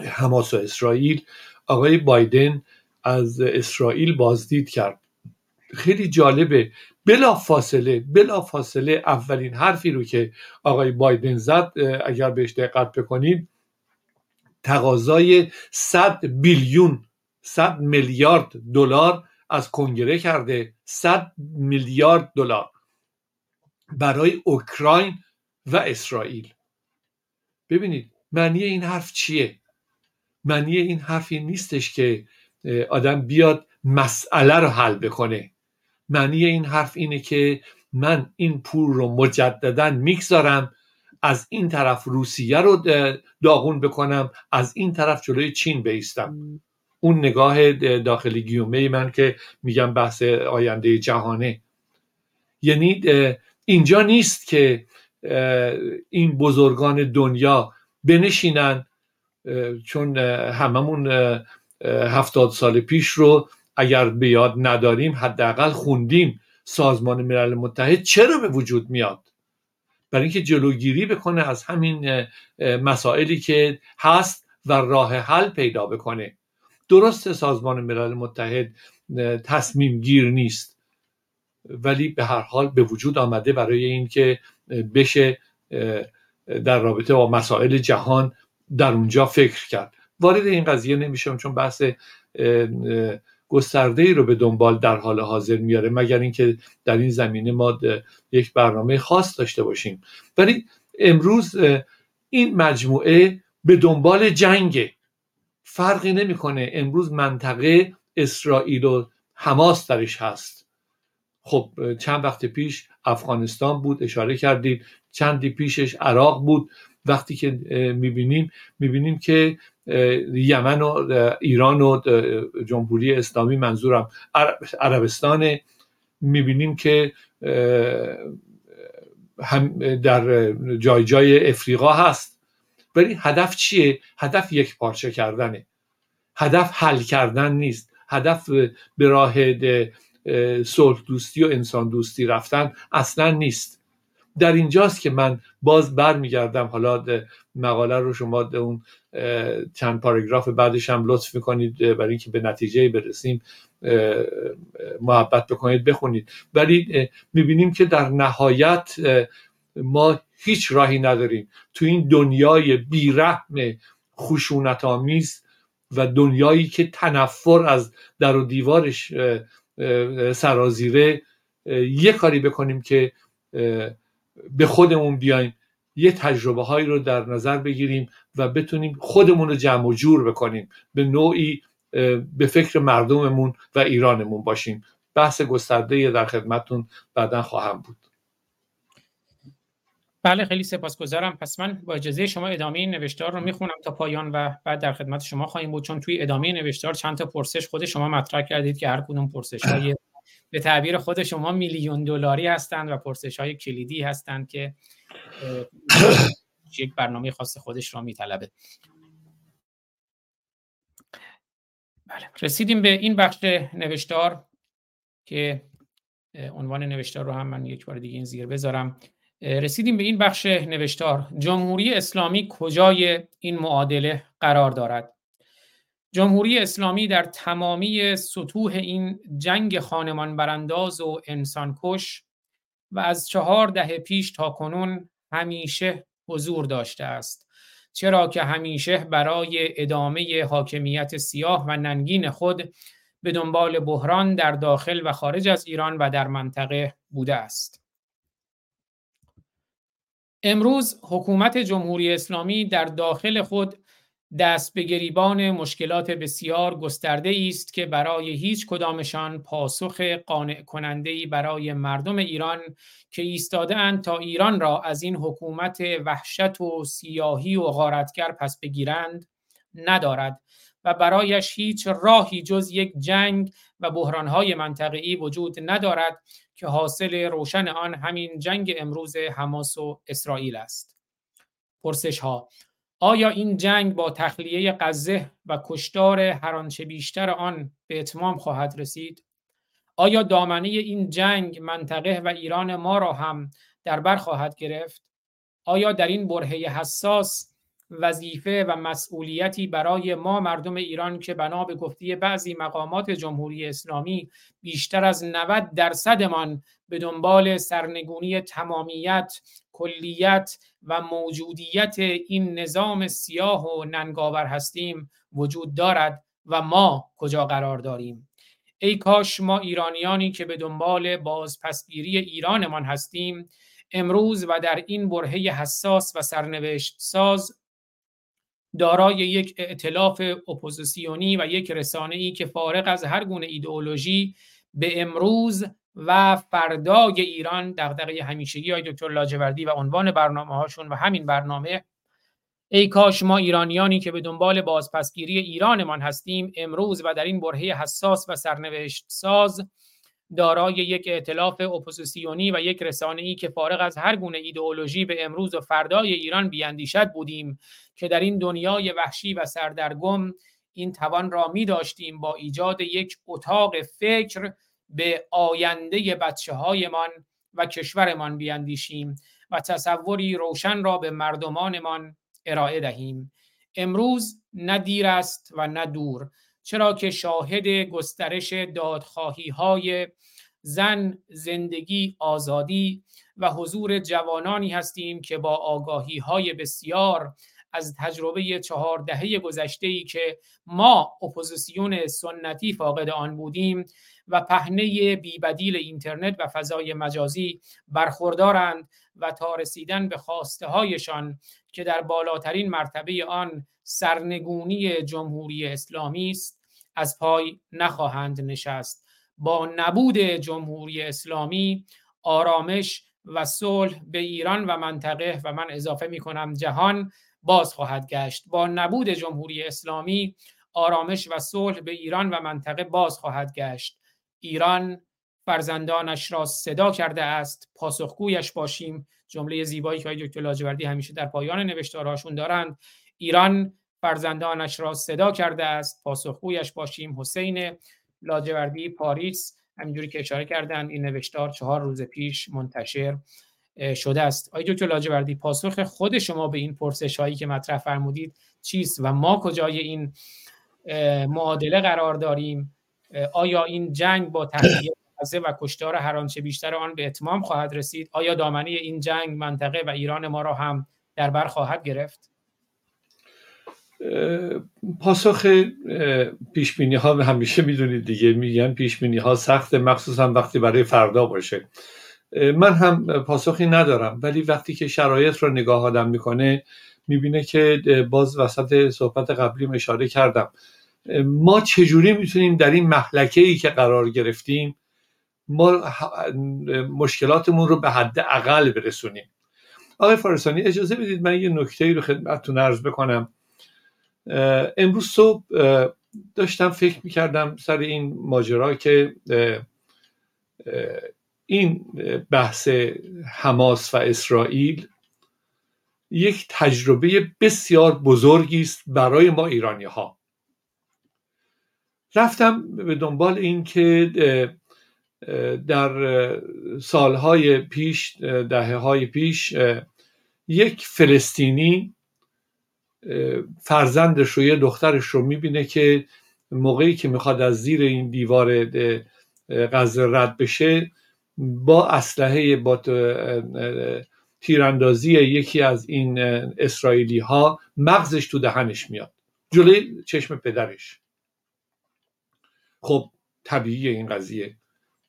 حماس و اسرائیل آقای بایدن از اسرائیل بازدید کرد. خیلی جالبه. بلا فاصله بلا فاصله اولین حرفی رو که آقای بایدن زد اگر بهش دقت بکنید تقاضای 100 بیلیون 100 میلیارد دلار از کنگره کرده. 100 میلیارد دلار. برای اوکراین و اسرائیل. ببینید معنی این حرف چیه؟ معنی این حرفی نیستش که آدم بیاد مسئله رو حل بکنه. معنی این حرف اینه که من این پول رو مجددا می‌گذارم از این طرف روسیه رو داغون بکنم از این طرف جلوی چین بیستم. اون نگاه داخلی گیومه من که میگم بحث آینده جهانه. یعنی اینجا نیست که این بزرگان دنیا بنشینن چون هممون هفتاد سال پیش رو اگر به یاد نداریم حداقل خوندیم سازمان ملل متحد چرا به وجود میاد؟ برای اینکه جلوگیری بکنه از همین مسائلی که هست و راه حل پیدا بکنه. درست سازمان ملل متحد تصمیم گیر نیست. ولی به هر حال به وجود آمده برای اینکه بشه در رابطه با مسائل جهان در اونجا فکر کرد. وارد این قضیه نمیشم چون بحث گسترده ای رو به دنبال در حال حاضر میاره مگر اینکه در این زمینه ما یک برنامه خاص داشته باشیم. ولی امروز این مجموعه به دنبال جنگ. فرقی نمی‌کنه. امروز منطقه اسرائیل و حماس درش هست. خب چند وقت پیش افغانستان بود اشاره کردید چندی پیشش عراق بود. وقتی که می‌بینیم می‌بینیم که یمن و ایران و جمهوری اسلامی منظورم عربستان می‌بینیم که هم در جای جای افریقا هست. ولی هدف چیه؟ هدف یک پارچه کردنه. هدف حل کردن نیست. هدف به راه صلح دوستی و انسان دوستی رفتن اصلا نیست. در اینجاست که من باز برمیگردم حالا مقاله رو شما اون چند پاراگراف بعدش هم لطف می‌کنید برای اینکه به نتیجه برسیم محبت بکنید بخونید. ولی می‌بینیم که در نهایت ما هیچ راهی نداریم. تو این دنیای بیرحم خشونت آمیز و دنیایی که تنفر از در و دیوارش سرازیره یه کاری بکنیم که به خودمون بیایم یه تجربه هایی رو در نظر بگیریم و بتونیم خودمون رو جمع و جور بکنیم به نوعی به فکر مردممون و ایرانمون باشیم. بحث گسترده در خدمتون بعدا خواهم بود. بله خیلی سپاسگزارم. پس من با اجازه شما ادامه این نوشتار رو می‌خونم تا پایان و بعد در خدمت شما خواهیم بود. چون توی ادامه نوشتار چند تا پرسش خود شما مطرح کردید که هر کدوم پرسش های به تعبیر خود شما میلیون دلاری هستند و پرسش های کلیدی هستند که یک برنامه خاص خودش را میطلبه. بله رسیدیم به این بخش نوشتار که عنوان نوشتار رو هم من یک بار دیگه این زیر بذارم. رسیدیم به این بخش نوشتار. جمهوری اسلامی کجای این معادله قرار دارد؟ جمهوری اسلامی در تمامی سطوح این جنگ خانمان برانداز و انسانکش و از چهار دهه پیش تا کنون همیشه حضور داشته است. چرا که همیشه برای ادامه حاکمیت سیاه و ننگین خود به دنبال بحران در داخل و خارج از ایران و در منطقه بوده است. امروز حکومت جمهوری اسلامی در داخل خود دست به گریبان مشکلات بسیار گسترده است که برای هیچ کدامشان پاسخ قانع کننده برای مردم ایران که ایستاده تا ایران را از این حکومت وحشت و سیاهی و غارتگر پس بگیرند ندارد و برایش هیچ راهی جز یک جنگ و بحرانهای منطقه‌ای وجود ندارد که حاصل روشن آن همین جنگ امروز حماس و اسرائیل است. پرسش ها آیا این جنگ با تخلیه غزه و کشتار هر آنچه بیشتر آن به اتمام خواهد رسید؟ آیا دامنه این جنگ منطقه و ایران ما را هم در بر خواهد گرفت؟ آیا در این برهه حساس وظیفه و مسئولیتی برای ما مردم ایران که بنا به گفته بعضی مقامات جمهوری اسلامی بیشتر از 90 درصدمان به دنبال سرنگونی تمامیت، کلیت و موجودیت این نظام سیاه و ننگاور هستیم وجود دارد و ما کجا قرار داریم؟ ای کاش ما ایرانیانی که به دنبال بازپسگیری ایرانمان هستیم امروز و در این برهه حساس و سرنوشت ساز دارای یک ائتلاف اپوزیسیونی و یک رسانه ای که فارغ از هر گونه ایدئولوژی به امروز و فردای ایران دغدغه همیشگی های دکتر لاجوردی و عنوان برنامه هاشون و همین برنامه ای کاش ما ایرانیانی که به دنبال بازپسگیری ایرانمان هستیم امروز و در این برهه حساس و سرنوشت ساز دارای یک ائتلاف اپوزیسیونی و یک رسانه ای که فارغ از هر گونه ایدئولوژی به امروز و فردای ایران بیاندیشد بودیم که در این دنیای وحشی و سردرگم این توان را می داشتیم با ایجاد یک اتاق فکر به آینده بچه هایمان و کشورمان بیاندیشیم و تصوری روشن را به مردمانمان ارائه دهیم. امروز نه دیر است و نه دور. چرا که شاهد گسترش دادخواهی های زن زندگی آزادی و حضور جوانانی هستیم که با آگاهی های بسیار از تجربه چهار دهه گذشته ای که ما اپوزیسیون سنتی فاقد آن بودیم و پهنه بیبدیل اینترنت و فضای مجازی برخوردارند و تا رسیدن به خواسته هایشان که در بالاترین مرتبه آن سرنگونی جمهوری اسلامی است از پای نخواهند نشست. با نبود جمهوری اسلامی آرامش و صلح به ایران و منطقه و من اضافه می کنم جهان باز خواهد گشت. با نبود جمهوری اسلامی آرامش و صلح به ایران و منطقه باز خواهد گشت. ایران فرزندانش را صدا کرده است. پاسخگویش باشیم. جمله زیبایی که دکتر لاجوردی همیشه در پایان نوشتارهاشون دارند. ایران فرزندانش را صدا کرده است. پاسخگویش باشیم. حسین لاجوردی پاریس. همینجوری که اشاره کردن این نوشتار چهار روز پیش منتشر شده است. آقای دکتر لاجوردی پاسخ خود شما به این پرسش هایی که مطرح فرمودید چیست و ما کجای این معادله قرار داریم؟ آیا این جنگ با تحلیه و کشتار هر آنچه بیشتر آن به اتمام خواهد رسید آیا دامنه این جنگ منطقه و ایران ما را هم در بر خواهد گرفت؟ پاسخ پیش بینی ها همیشه می‌دونید دیگه میگن پیش بینی ها سخت مخصوصا وقتی برای فردا باشه. من هم پاسخی ندارم ولی وقتی که شرایط رو نگاه آدم می‌کنه می‌بینه که باز وسط صحبت قبلی اشاره کردم. ما چجوری می‌تونیم در این محلکه ای که قرار گرفتیم ما مشکلاتمون رو به حد اقل برسونیم. آقای فارسانی اجازه بدید من یه نکته رو خدمتتون عرض بکنم. امروز صبح داشتم فکر می‌کردم سر این ماجرا که این بحث حماس و اسرائیل یک تجربه بسیار بزرگی است برای ما ایرانی ها رفتم به دنبال این که در سالهای پیش دهه های پیش یک فلسطینی فرزندش رو یه دخترش رو می‌بینه که موقعی که می‌خواد از زیر این دیوار غزه رد بشه با اسلحه با تیراندازی یکی از این اسرائیلی ها مغزش تو دهنش میاد. جلوی چشم پدرش. خب طبیعی این قضیه.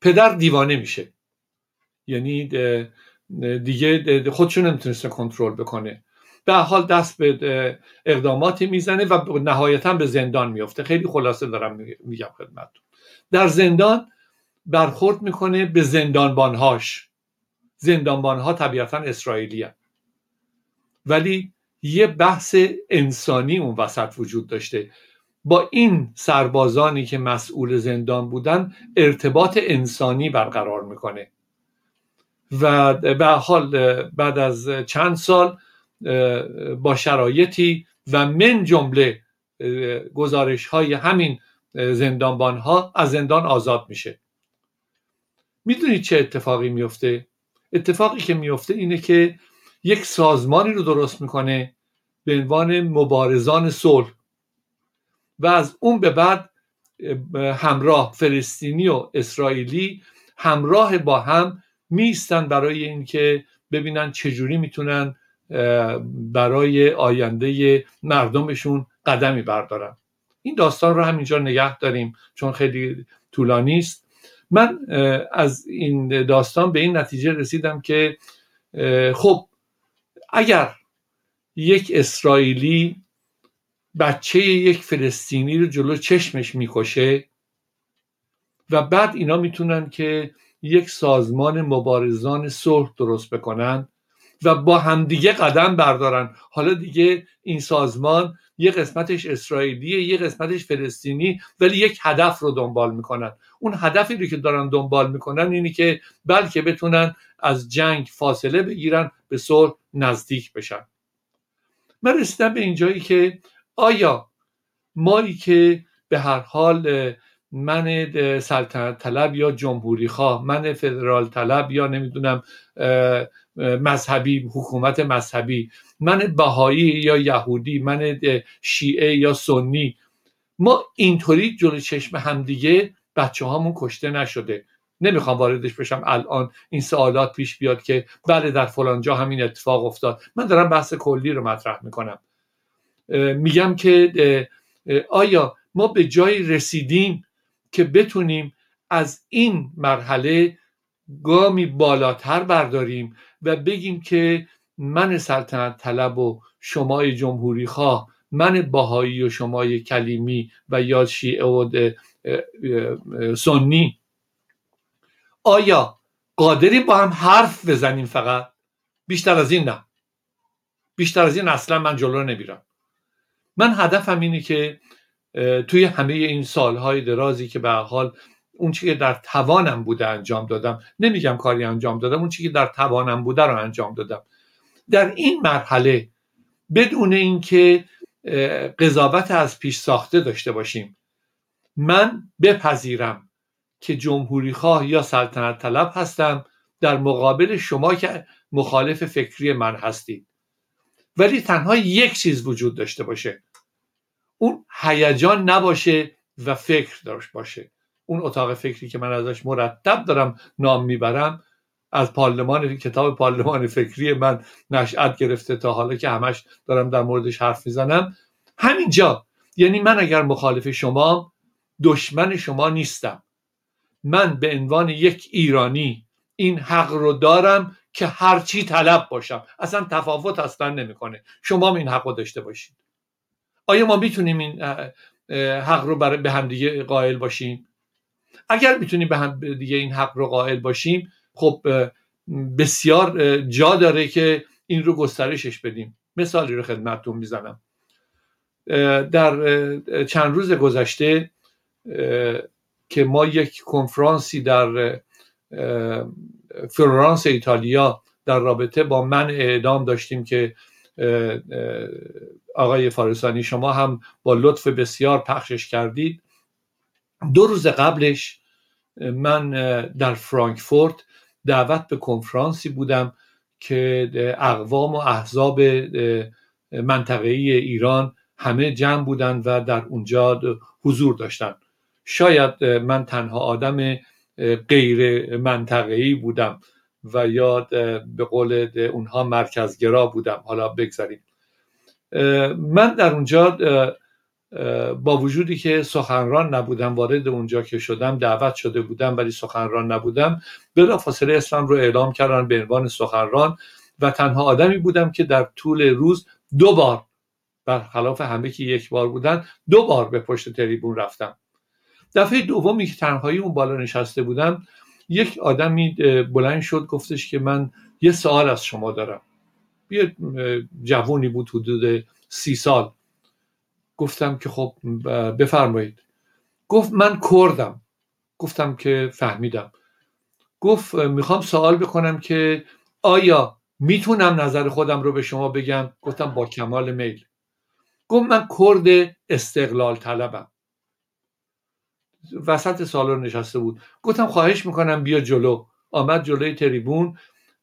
پدر دیوانه میشه. یعنی دیگه خودشون نمی‌تونسته کنترل بکنه. به حال دست به اقداماتی می‌زنه و نهایتا به زندان میفته خیلی خلاصه دارم میگم خدمتتون. در زندان برخورد می‌کنه به زندانبانهاش. زندانبانها طبیعتا اسرائیلی هن. ولی یه بحث انسانی اون وسط وجود داشته. با این سربازانی که مسئول زندان بودن ارتباط انسانی برقرار می‌کنه. و به حال بعد از چند سال با شرایطی و من جمله گزارش های همین زندانبان ها از زندان آزاد میشه. می‌دونید چه اتفاقی میفته اتفاقی که میفته اینه که یک سازمانی رو درست می‌کنه به عنوان مبارزان صلح. و از اون به بعد همراه فلسطینی و اسرائیلی همراه با هم میستن برای اینکه ببینن چجوری می‌تونن برای آینده مردمشون قدمی بردارن. این داستان رو همینجا نگه داریم چون خیلی طولانی است. من از این داستان به این نتیجه رسیدم که خب اگر یک اسرائیلی بچه یک فلسطینی رو جلو چشمش می‌کشه و بعد اینا می‌تونن که یک سازمان مبارزان صلح درست بکنن و با همدیگه قدم بردارن. حالا دیگه این سازمان یه قسمتش اسرائیلیه یه قسمتش فلسطینی ولی یک هدف رو دنبال می‌کنن. اون هدفی رو که دارن دنبال می‌کنن اینی که بلکه بتونن از جنگ فاصله بگیرن به صلح نزدیک بشن. من رسیدم به اینجایی که آیا مایی که به هر حال من سلطنت طلب یا جمهوری خواه من فدرال طلب یا نمی‌دونم مذهبی حکومت مذهبی من بهایی یا یهودی من شیعه یا سنی ما اینطوری جلو چشم همدیگه بچه هامون کشته نشده. نمی‌خوام واردش بشم الان این سوالات پیش بیاد که بله در فلان جا همین اتفاق افتاد. من دارم بحث کلی رو مطرح می‌کنم. میگم که آیا ما به جایی رسیدیم که بتونیم از این مرحله گامی بالاتر برداریم و بگیم که من سلطنت طلب و شمای جمهوری خواه من باهایی و شمای کلیمی و یا شیعه و سنی آیا قادریم با هم حرف بزنیم فقط؟ بیشتر از این نه. بیشتر از این اصلا من جلو نمیرم. من هدفم اینه که توی همه این سالهای درازی که به حال اون چی که در توانم بوده انجام دادم نمیگم کاری انجام دادم اون چی که در توانم بوده رو انجام دادم. در این مرحله بدون اینکه قضاوت از پیش ساخته داشته باشیم من بپذیرم که جمهوری خواه یا سلطنت طلب هستم در مقابل شما که مخالف فکری من هستید. ولی تنها یک چیز وجود داشته باشه. اون هیجان نباشه و فکر داشت باشه. اون اتاق فکری که من ازش مرتب دارم نام می‌برم از پارلمان کتاب پارلمان فکری من نشأت گرفته تا حالا که همش دارم در موردش حرف می‌زنم. همینجا یعنی من اگر مخالف شما دشمن شما نیستم. من به عنوان یک ایرانی این حق رو دارم که هرچی طلب باشم. اصلا تفاوت اصلا نمی‌کنه. شما این حق رو داشته باشید. آیا ما می‌تونیم این حق رو برای به همدیگه قائل باشیم؟ اگر می‌تونیم به هم دیگه این حق رو قائل باشیم خب بسیار جا داره که این رو گسترشش بدیم. مثالی رو خدمتتون می‌زنم. در چند روز گذشته که ما یک کنفرانسی در فلورانس ایتالیا در رابطه با من اعدام داشتیم که آقای فارسانی شما هم با لطف بسیار پخشش کردید. دو روز قبلش من در فرانکفورت دعوت به کنفرانسی بودم که اقوام و احزاب منطقه‌ای ایران همه جمع بودند و در اونجا حضور داشتن. شاید من تنها آدم غیر منطقه‌ای بودم و یا به قول اونها مرکزگرا بودم. حالا بگذاریم. من در اونجا با وجودی که سخنران نبودم وارد اونجا که شدم دعوت شده بودم ولی سخنران نبودم بلا فاصله اسلام رو اعلام کردن به عنوان سخنران و تنها آدمی بودم که در طول روز دو بار برخلاف همه که یک بار بودن دو بار به پشت تریبون رفتم. دفعه دومی که تنهایی اون بالا نشسته بودم یک آدمی بلند شد گفتش که من یه سوال از شما دارم. یه جوونی بود حدود سی سال. گفتم که خب بفرمایید. گفت من کردم. گفتم که فهمیدم. گفت می‌خوام سوال بکنم که آیا می‌تونم نظر خودم رو به شما بگم؟ گفتم با کمال میل. گفت من کرد استقلال طلبم. وسط سالن نشسته بود. گفتم خواهش می‌کنم بیا جلو. آمد جلوی تریبون.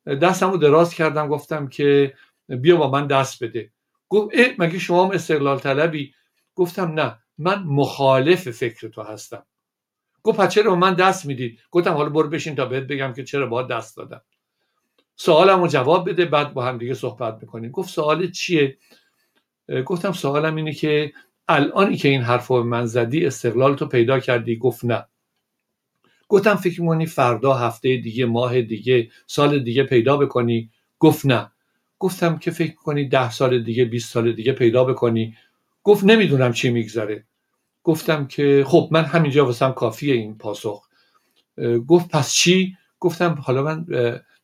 دستم رو دراز کردم گفتم که بیا با من دست بده. گفت اه مگه شما هم استقلال طلبی؟ گفتم نه من مخالف فکر تو هستم. گفت پس چرا من دست می‌دید؟ گفتم حالا برو بشین تا بهت بگم که چرا با دست دادم. سوالم رو جواب بده بعد با هم دیگه صحبت می‌کنیم. گفت سوال چیه؟ گفتم سوالم اینه که الانی که این حرف رو من زدی استقلال تو پیدا کردی؟ گفت نه. گفتم فکر می‌کنی فردا هفته دیگه ماه دیگه سال دیگه پیدا بکنی؟ گفت نه. گفتم که فکر کنی ده سال دیگه 20 سال دیگه پیدا بکنی؟ گفت نمی‌دونم چی میگذره. گفتم که خب من همینجا واسم کافیه این پاسخ. گفت پس چی؟ گفتم حالا من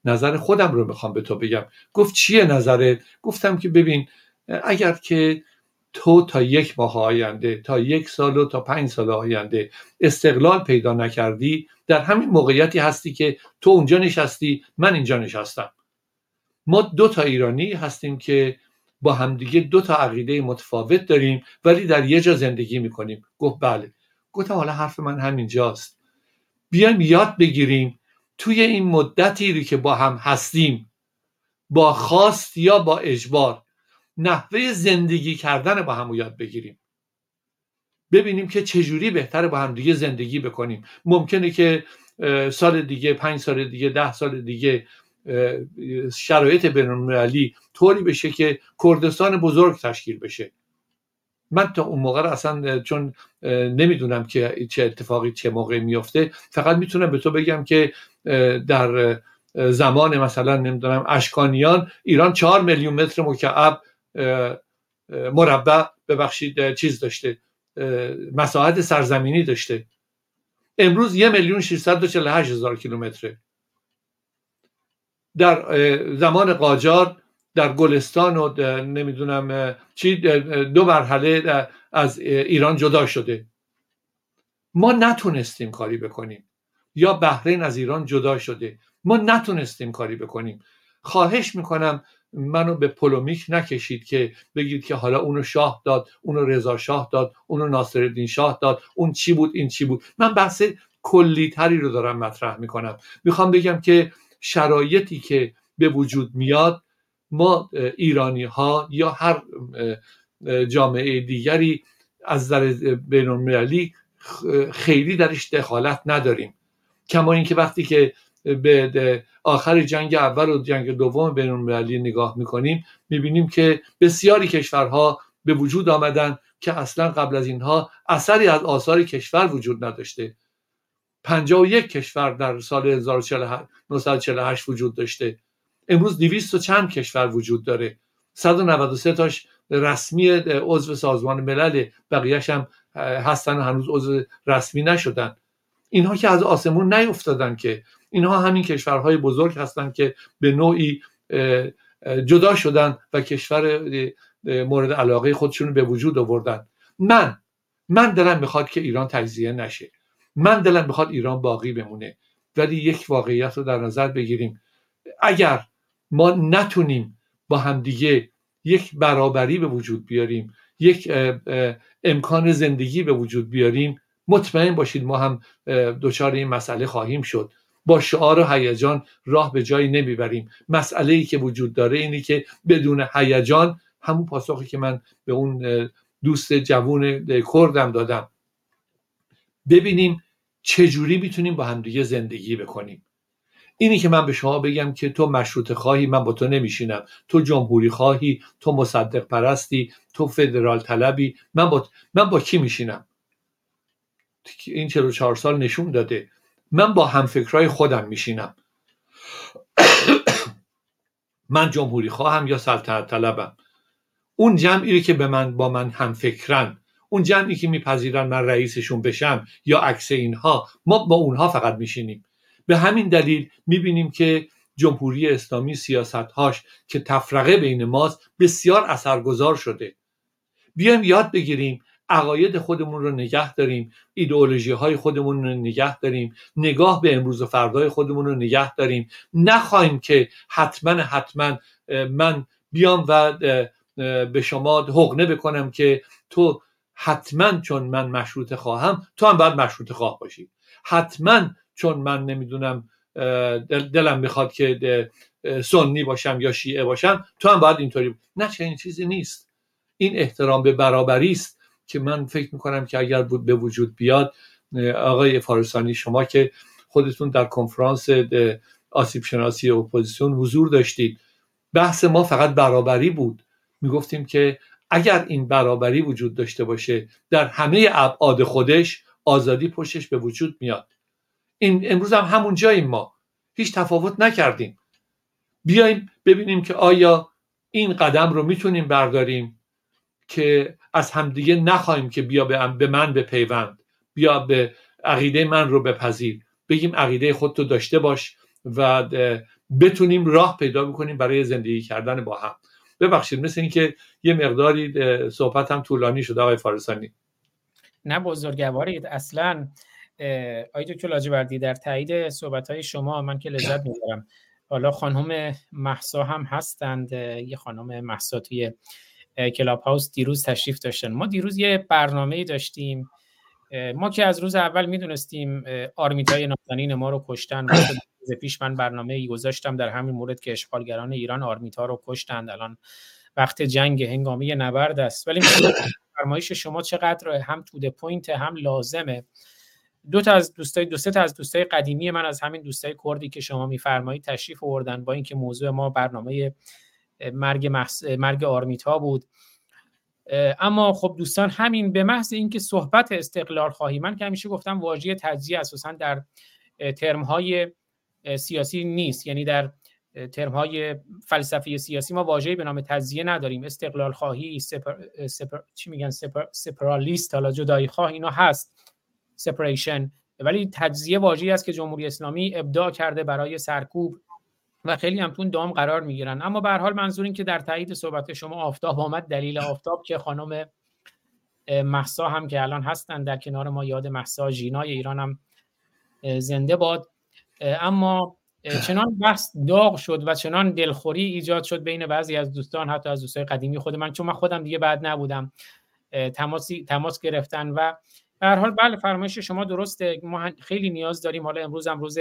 نظر خودم رو می‌خوام به تو بگم. گفت چیه نظرت؟ گفتم که ببین اگر که تو تا یک ماه آینده تا یک سال و تا پنج سال آینده استقلال پیدا نکردی در همین موقعیتی هستی که تو اونجا نشستی من اینجا نشستم. ما دو تا ایرانی هستیم که با همدیگه دو تا عقیده متفاوت داریم ولی در یه جا زندگی می‌کنیم. گفت بله. گفتم حالا حرف من همینجاست. بیایم یاد بگیریم توی این مدتی رو که با هم هستیم با خواست یا با اجبار نحوه زندگی کردن با هم یاد بگیریم. ببینیم که چجوری بهتره با هم دیگه زندگی بکنیم. ممکنه که سال دیگه پنج سال دیگه ده سال دیگه شرایط بینالمللی طوری بشه که کردستان بزرگ تشکیل بشه. من تا اون موقع اصلا چون نمی‌دونم که چه اتفاقی چه موقع میافته فقط می‌تونم به تو بگم که در زمان مثلا نمی‌دونم اشکانیان ایران چهار میلیون متر مکعب مربع ببخشید چیز داشته مساحت سرزمینی داشته. امروز یه میلیون هزار کیلومتره. در زمان قاجار در گلستان و نمی‌دونم چی دو مرحله از ایران جدا شده. ما نتونستیم کاری بکنیم. یا بحرین از ایران جدا شده. ما نتونستیم کاری بکنیم. خواهش می‌کنم منو به پولومیک نکشید که بگید که حالا اونو شاه داد اونو رضا شاه داد اونو ناصرالدین شاه داد. اون چی بود این چی بود؟ من بحث کلی تری رو دارم مطرح می‌کنم. می‌خوام بگم که شرایطی که به وجود میاد ما ایرانی ها یا هر جامعه دیگری از در بین المللی خیلی درش دخالت نداریم. کما اینکه وقتی که به آخر جنگ اول و جنگ دوم بین المللی نگاه می‌کنیم می‌بینیم که بسیاری کشورها به وجود آمدن که اصلا قبل از اینها اثری از آثار کشور وجود نداشته. 51 کشور در سال 1948 وجود داشته. امروز 200 و چند کشور وجود داره. 193 تاش رسمی عضو سازمان ملل بقیهش هم هستن هنوز عضو رسمی نشدن. اینها که از آسمون نیفتادن که اینها همین کشورهای بزرگ هستند که به نوعی جدا شدن و کشور مورد علاقه خودشون به وجود آوردن. من من دلم می‌خواد که ایران تجزیه نشه. من دلم می‌خواد ایران باقی بمونه. ولی یک واقعیت رو در نظر بگیریم. اگر ما نتونیم با همدیگه یک برابری به وجود بیاریم یک امکان زندگی به وجود بیاریم مطمئن باشید ما هم دچار این مسئله خواهیم شد. با شعار و هیجان راه به جایی نمی‌بریم. مسئله ای که وجود داره اینی که بدون هیجان همون پاسخی که من به اون دوست جوون کردم دادم. ببینیم چجوری می‌تونیم با همدیگه زندگی بکنیم. اینی که من به شما بگم که تو مشروط خواهی من با تو نمیشینم. تو جمهوری خواهی تو مصدق پرستی تو فدرال طلبی من با, من با کی میشینم؟ این 44 سال نشون داده. من با همفکرهای خودم میشینم. من جمهوری خواهم یا سلطنت طلبم؟ اون جمعی که به من با من همفکرن اون جمعی که میپذیرن من رئیسشون بشم یا عکس اینها ما با اونها فقط میشینیم. به همین دلیل می‌بینیم که جمهوری اسلامی سیاستهاش که تفرقه بین ماست بسیار اثرگذار شده. بیایم یاد بگیریم عقاید خودمون رو نگه داریم ایدئولوژی های خودمون رو نگه داریم نگاه به امروز و فردای خودمون رو نگه داریم. نخواهیم که حتما حتما من بیام و به شما حقنه بکنم که تو حتما چون من مشروط خواهم تو هم باید مشروط خواه باشی. حتما چون من نمی‌دونم دلم می‌خواد که سنی باشم یا شیعه باشم تو هم باید اینطوری نه چنین چیزی نیست. این احترام به برابری است که من فکر می‌کنم که اگر بود به وجود بیاد آقای فارسانی شما که خودتون در کنفرانس آسیب شناسی اپوزیسیون حضور داشتید بحث ما فقط برابری بود. می‌گفتیم که اگر این برابری وجود داشته باشه در همه ابعاد خودش آزادی پشتش به وجود میاد. این امروز هم همون جاییم ما. هیچ تفاوت نکردیم. بیایم ببینیم که آیا این قدم رو می‌تونیم برداریم. که از همدیگه نخواهیم که بیا به من به پیوند بیا به عقیده من رو بپذیر. بگیم عقیده خودتو داشته باش و بتونیم راه پیدا بکنیم برای زندگی کردن با هم. ببخشید مثل اینکه یه مقداری صحبت هم طولانی شده آقای فارسانی. نه بزرگوارید. اصلا آقای دکتر لاجوردی در تایید صحبت های شما من که لذت می‌برم. حالا خانم مهسا هم هستند یه خانم مهسا توی Clubhouse دیروز تشریف داشتن. ما دیروز یه برنامه داشتیم. ما که از روز اول می‌دونستیم آرمیتای نازنین ما رو کشتن. روز پیش من برنامه ای گذاشتم در همین مورد که اشغالگران ایران آرمیتا رو کشتند الان وقت جنگ هنگامه نبرد است. ولی فرمایش شما چقدر هم to point هم لازمه. دو تا از دوستای دو تا از دوستای قدیمی من از همین دوستای کردی که شما میفرمایید تشریف آوردن با اینکه موضوع ما برنامه مرگ مهس... مرگ آرمیتا بود. اما خب دوستان همین به محض اینکه صحبت استقلال خواهی من که همیشه گفتم واژه تجزیه اساسا در ترم های سیاسی نیست. یعنی در ترم های فلسفی سیاسی ما واژه‌ای به نام تجزیه نداریم. استقلال خواهی سپر... سپر... چی میگن؟ سپر... سپرالیست حالا جدایی خواه اینا هست. سپریشن ولی تجزیه واژه‌ای است که جمهوری اسلامی ابداع کرده برای سرکوب و خیلی هم تون دام قرار می‌گیرن. اما به حال منظور این که در تایید صحبت شما آفتاب آمد دلیل آفتاب که خانم محسا هم که الان هستن در کنار ما یاد محسا ژینای ایران هم زنده باد. اما چنان بحث داغ شد و چنان دلخوری ایجاد شد بین بعضی از دوستان حتی از دوستای قدیمی خود من چون من خودم دیگه بعد نبودم. تماسی تماس گرفتن و به هر حال بله فرمایش شما درسته. ما خیلی نیاز داریم. حالا امروز هم روز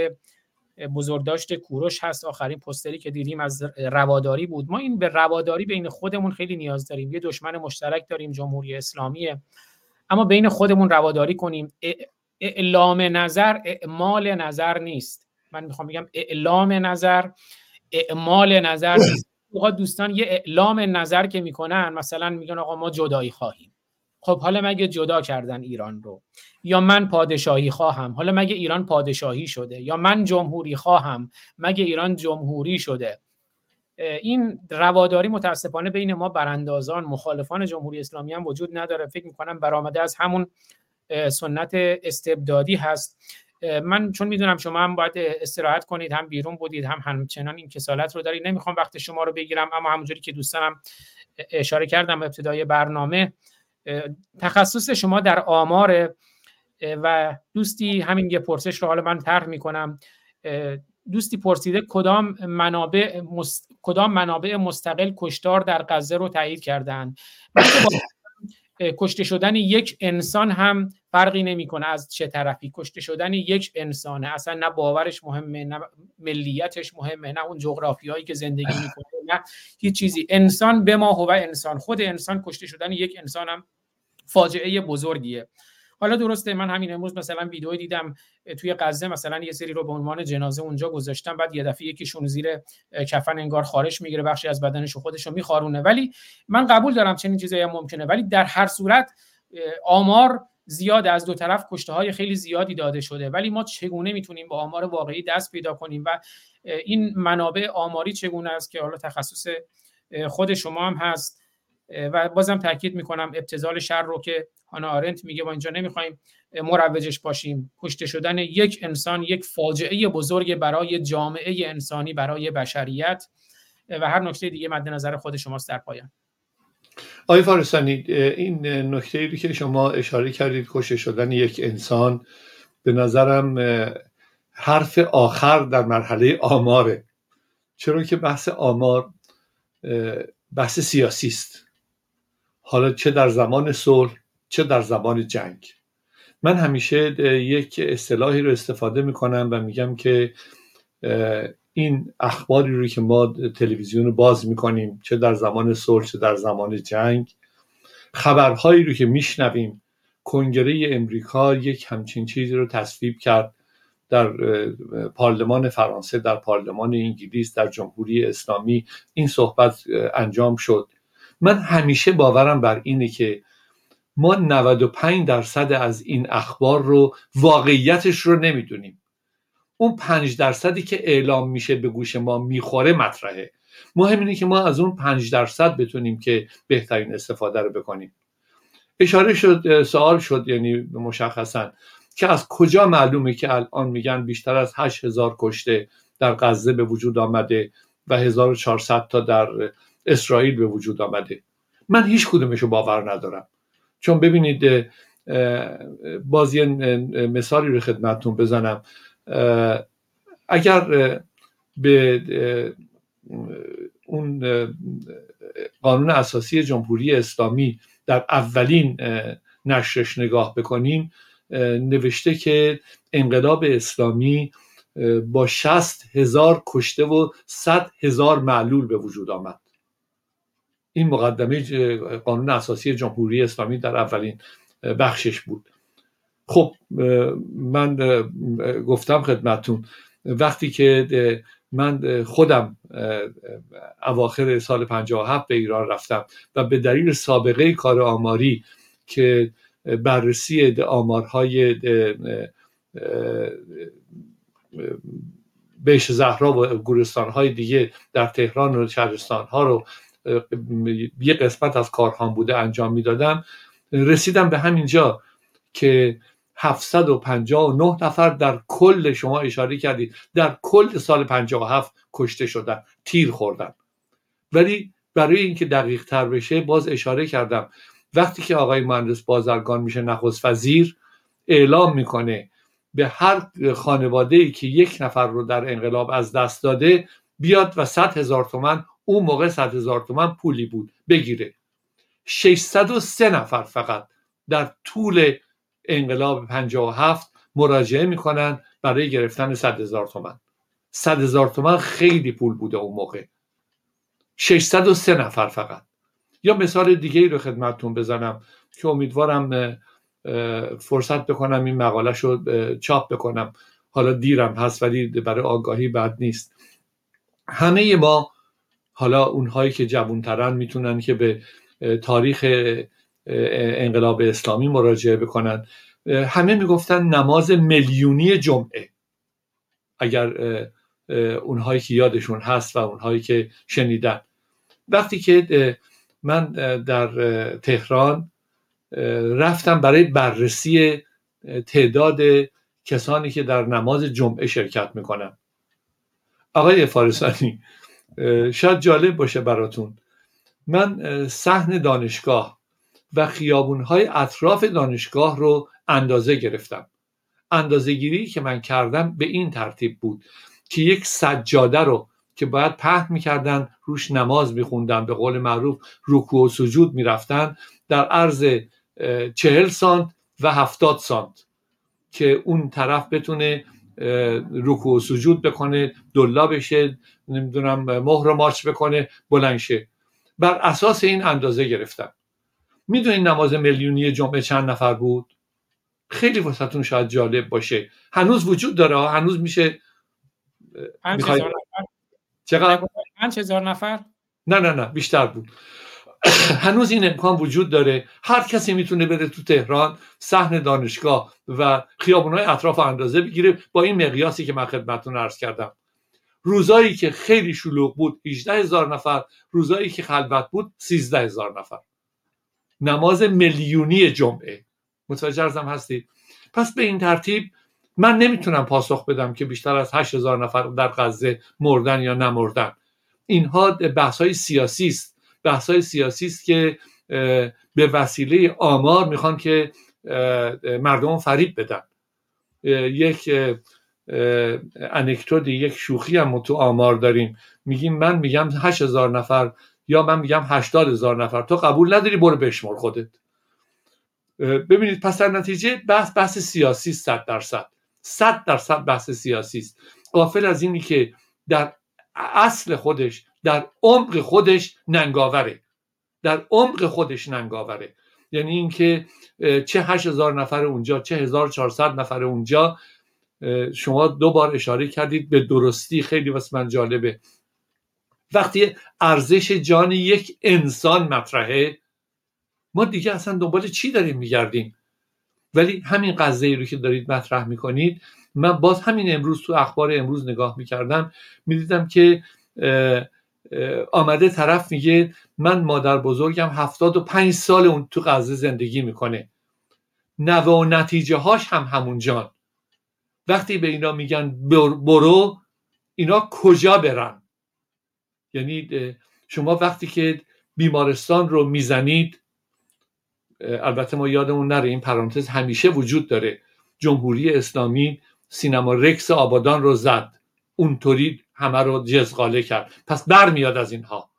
بزرگداشت کوروش هست. آخرین پستری که دیدیم از رواداری بود. ما این به رواداری بین خودمون خیلی نیاز داریم. یه دشمن مشترک داریم جمهوری اسلامیه اما بین خودمون رواداری کنیم. اعلام نظر اعمال نظر نیست. من می‌خوام بگم اعلام نظر اعمال نظر نیست. دوستان یه اعلام نظر که می‌کنن مثلا میگن آقا ما جدایی خواهیم. خب حالا مگه جدا کردن ایران رو؟ یا من پادشاهی خواهم؟ حالا مگه ایران پادشاهی شده؟ یا من جمهوری خواهم؟ مگه ایران جمهوری شده؟ این رواداری متاسفانه بین ما براندازان مخالفان جمهوری اسلامی هم وجود نداره. فکر می‌کنم برآمده از همون سنت استبدادی هست. من چون می‌دونم شما هم باید استراحت کنید هم بیرون بودید هم همچنان این کسالت رو دارید. نمی‌خوام وقت شما رو بگیرم اما همونجوری که دوستانم اشاره کردم ابتدای برنامه تخصص شما در آمار و دوستی همین یه پرسش رو حالا من طرح می‌کنم. دوستی پرسیده کدام منابع کدام منابع مستقل کشتار در غزه رو تایید کردن کشته شدن یک انسان هم فرقی نمی‌کنه از چه طرفی. کشته شدن یک انسانه اصلا نه باورش مهمه نه ملیتش مهمه نه اون جغرافیایی که زندگی می‌کنه نه هیچ چیزی. انسان به ما هو انسان. خود انسان کشته شدن یک انسان هم فاجعه بزرگیه. حالا درسته من همین امروز مثلا ویدیو دیدم توی غزه مثلا یه سری رو به عنوان جنازه اونجا گذاشتن بعد یه دفعه یکیشون زیر کفن انگار خارش می‌گیره بخشی از بدنش خودش رو میخارونه. ولی من قبول دارم چنین چیزایی ممکنه ولی در هر صورت آمار زیاد از دو طرف کشته های خیلی زیادی داده شده. ولی ما چگونه می‌تونیم با آمار واقعی دست پیدا کنیم و این منابع آماری چگونه است که حالا تخصص خود شما هم هست؟ و بازم تاکید می‌کنم ابتزال شر رو که هانا آرنت میگه با اینجا نمی‌خوایم مروجش باشیم. کشته شدن یک انسان یک فاجعه بزرگ برای جامعه انسانی برای بشریت. و هر نکته دیگه مد نظر خود شماست در پایان. آقای فارسانی این نکته ای که شما اشاره کردید کشته شدن یک انسان به نظرم حرف آخر در مرحله آماره. چرا که بحث آمار بحث سیاسی است. حالا چه در زمان صلح چه در زمان جنگ. من همیشه یک اصطلاحی رو استفاده می‌کنم و میگم که این اخباری رو که ما تلویزیون رو باز می‌کنیم چه در زمان صلح چه در زمان جنگ خبرهایی رو که میشنویم کنگره امریکا یک همچین چیزی رو تصویب کرد در پارلمان فرانسه در پارلمان انگلیس در جمهوری اسلامی. این صحبت انجام شد. من همیشه باورم بر اینه که ما 95 درصد از این اخبار رو واقعیتش رو نمی‌دونیم. اون 5 درصدی که اعلام میشه به گوش ما می‌خوره مطرحه. مهم اینه که ما از اون 5 درصد بتونیم که بهترین استفاده رو بکنیم. اشاره شد سوال شد یعنی مشخصا که از کجا معلومه که الان میگن بیشتر از 8000 کشته در غزه به وجود آمده و 1400 تا در اسرائیل به وجود آمده. من هیچ کدومش رو باور ندارم. چون ببینید باز یه مثالی رو خدمتتون بزنم. اگر به اون قانون اساسی جمهوری اسلامی در اولین نشرش نگاه بکنیم نوشته که انقلاب اسلامی با شست هزار کشته و صد هزار معلول به وجود آمد. این مقدمه قانون اساسی جمهوری اسلامی در اولین بخشش بود. خب من گفتم خدمتون وقتی که من خودم اواخر سال 57 به ایران رفتم و به دلیل سابقه کار آماری که بررسی آمارهای بیش زهرا و گورستان های دیگه در تهران و شهرستان ها رو یه قسمت از کارهام بوده انجام می‌دادم. رسیدم به همین جا که 759 نفر در کل شما اشاره کردید. در کل سال 57 کشته شدن تیر خوردن. ولی برای اینکه دقیق تر بشه باز اشاره کردم. وقتی که آقای مهندس بازرگان میشه نخست وزیر اعلام می‌کنه به هر خانواده ای که یک نفر رو در انقلاب از دست داده بیاد و صد هزار تومن اون موقع صد هزار تومن پولی بود. بگیره. 603 نفر فقط در طول انقلاب 57 مراجعه می‌کنن برای گرفتن 100 هزار تومن. 100 هزار تومن خیلی پول بوده اون موقع. 603 نفر فقط. یا مثال دیگه ای رو خدمتتون بزنم که امیدوارم فرصت بکنم این مقاله رو چاپ بکنم. حالا دیرم هست ولی برای آگاهی بد نیست. همه ما حالا اونهایی که جوانترن می‌تونن که به تاریخ انقلاب اسلامی مراجعه بکنن. همه می‌گفتن نماز میلیونی جمعه. اگر اونهایی که یادشون هست و اونهایی که شنیدن. وقتی که من در تهران رفتم برای بررسی تعداد کسانی که در نماز جمعه شرکت می‌کنن. آقای فارسانی شاید جالب باشه براتون. من صحن دانشگاه و خیابونهای اطراف دانشگاه رو اندازه گرفتم. اندازه گیری که من کردم به این ترتیب بود که یک سجاده رو که باید پهن می‌کردن روش نماز میخوندن به قول معروف رکوع و سجود می‌رفتن در عرض چهل سانت و هفتاد سانت که اون طرف بتونه رکوع و سجود بکنه دلا بشه نمی‌دونم مهر ماچ بکنه بلند شه. بر اساس این اندازه گرفتم. می‌دونین نماز میلیونی جمعه چند نفر بود؟ خیلی واسهتون شاید جالب باشه. هنوز وجود داره هنوز میشه چقدر؟ پنج هزار نفر؟ نه نه نه بیشتر بود. هنوز این امکان وجود داره. هر کسی می‌تونه بره تو تهران صحن دانشگاه و خیابونهای اطراف اندازه بگیره با این مقیاسی که من خدمتتون عرض کردم. روزایی که خیلی شلوغ بود 18 هزار نفر. روزایی که خلوت بود 13 هزار نفر. نماز میلیونی جمعه. متوجه ارزم هستید؟ پس به این ترتیب من نمی‌تونم پاسخ بدم که بیشتر از 8 هزار نفر در غزه مردن یا نمردن. اینها بحث های سیاسی است. بحث های سیاسی است که به وسیله آمار می‌خوان که مردم فریب بدن. یک انکتودی یک شوخی هم تو آمار داریم. میگیم من میگم هشت هزار نفر یا من میگم هشتاد هزار نفر. تو قبول نداری برو بشمر خودت. ببینید پس در نتیجه بحث بحث سیاسی صد درصد. صد درصد بحث سیاسی است. قافل از اینی که در اصل خودش در عمق خودش ننگاوره. در عمق خودش ننگاوره. یعنی اینکه چه هشت هزار نفر اونجا چه هزار چهارصد نفر اونجا شما دو بار اشاره کردید به درستی. خیلی واسه من جالبه. وقتی ارزش جان یک انسان مطرحه ما دیگه اصلا دنبال چی داریم میگردیم؟ ولی همین قضیه رو که دارید مطرح می‌کنید من باز همین امروز تو اخبار امروز نگاه می‌کردم می‌دیدم که آمده طرف میگه من مادر بزرگم هفتاد و پنج سال اون تو غزه زندگی می‌کنه. نوه و نتیجه هاش هم همون جان. وقتی به اینا میگن برو اینا کجا برن؟ یعنی شما وقتی که بیمارستان رو می‌زنید البته ما یادمون نره این پرانتز همیشه وجود داره. جمهوری اسلامی سینما رکس آبادان رو زد. اونطوری همه رو جزغاله کرد. پس برمیاد از اینها.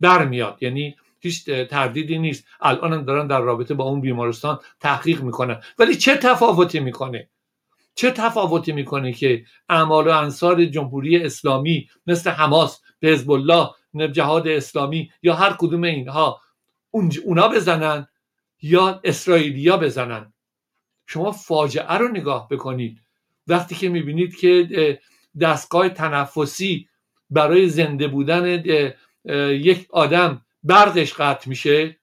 برمیاد یعنی هیچ تردیدی نیست. الان دارن در رابطه با اون بیمارستان تحقیق می‌کنن. ولی چه تفاوتی می‌کنه؟ چه تفاوتی می‌کنه که اعمال و انصار جمهوری اسلامی مثل حماس حزب الله جهاد اسلامی یا هر کدوم اینها اونا بزنن یا اسرائیلیا بزنن؟ شما فاجعه رو نگاه بکنید. وقتی که می‌بینید که دستگاه تنفسی برای زنده بودن یک آدم برقش قطع میشه؟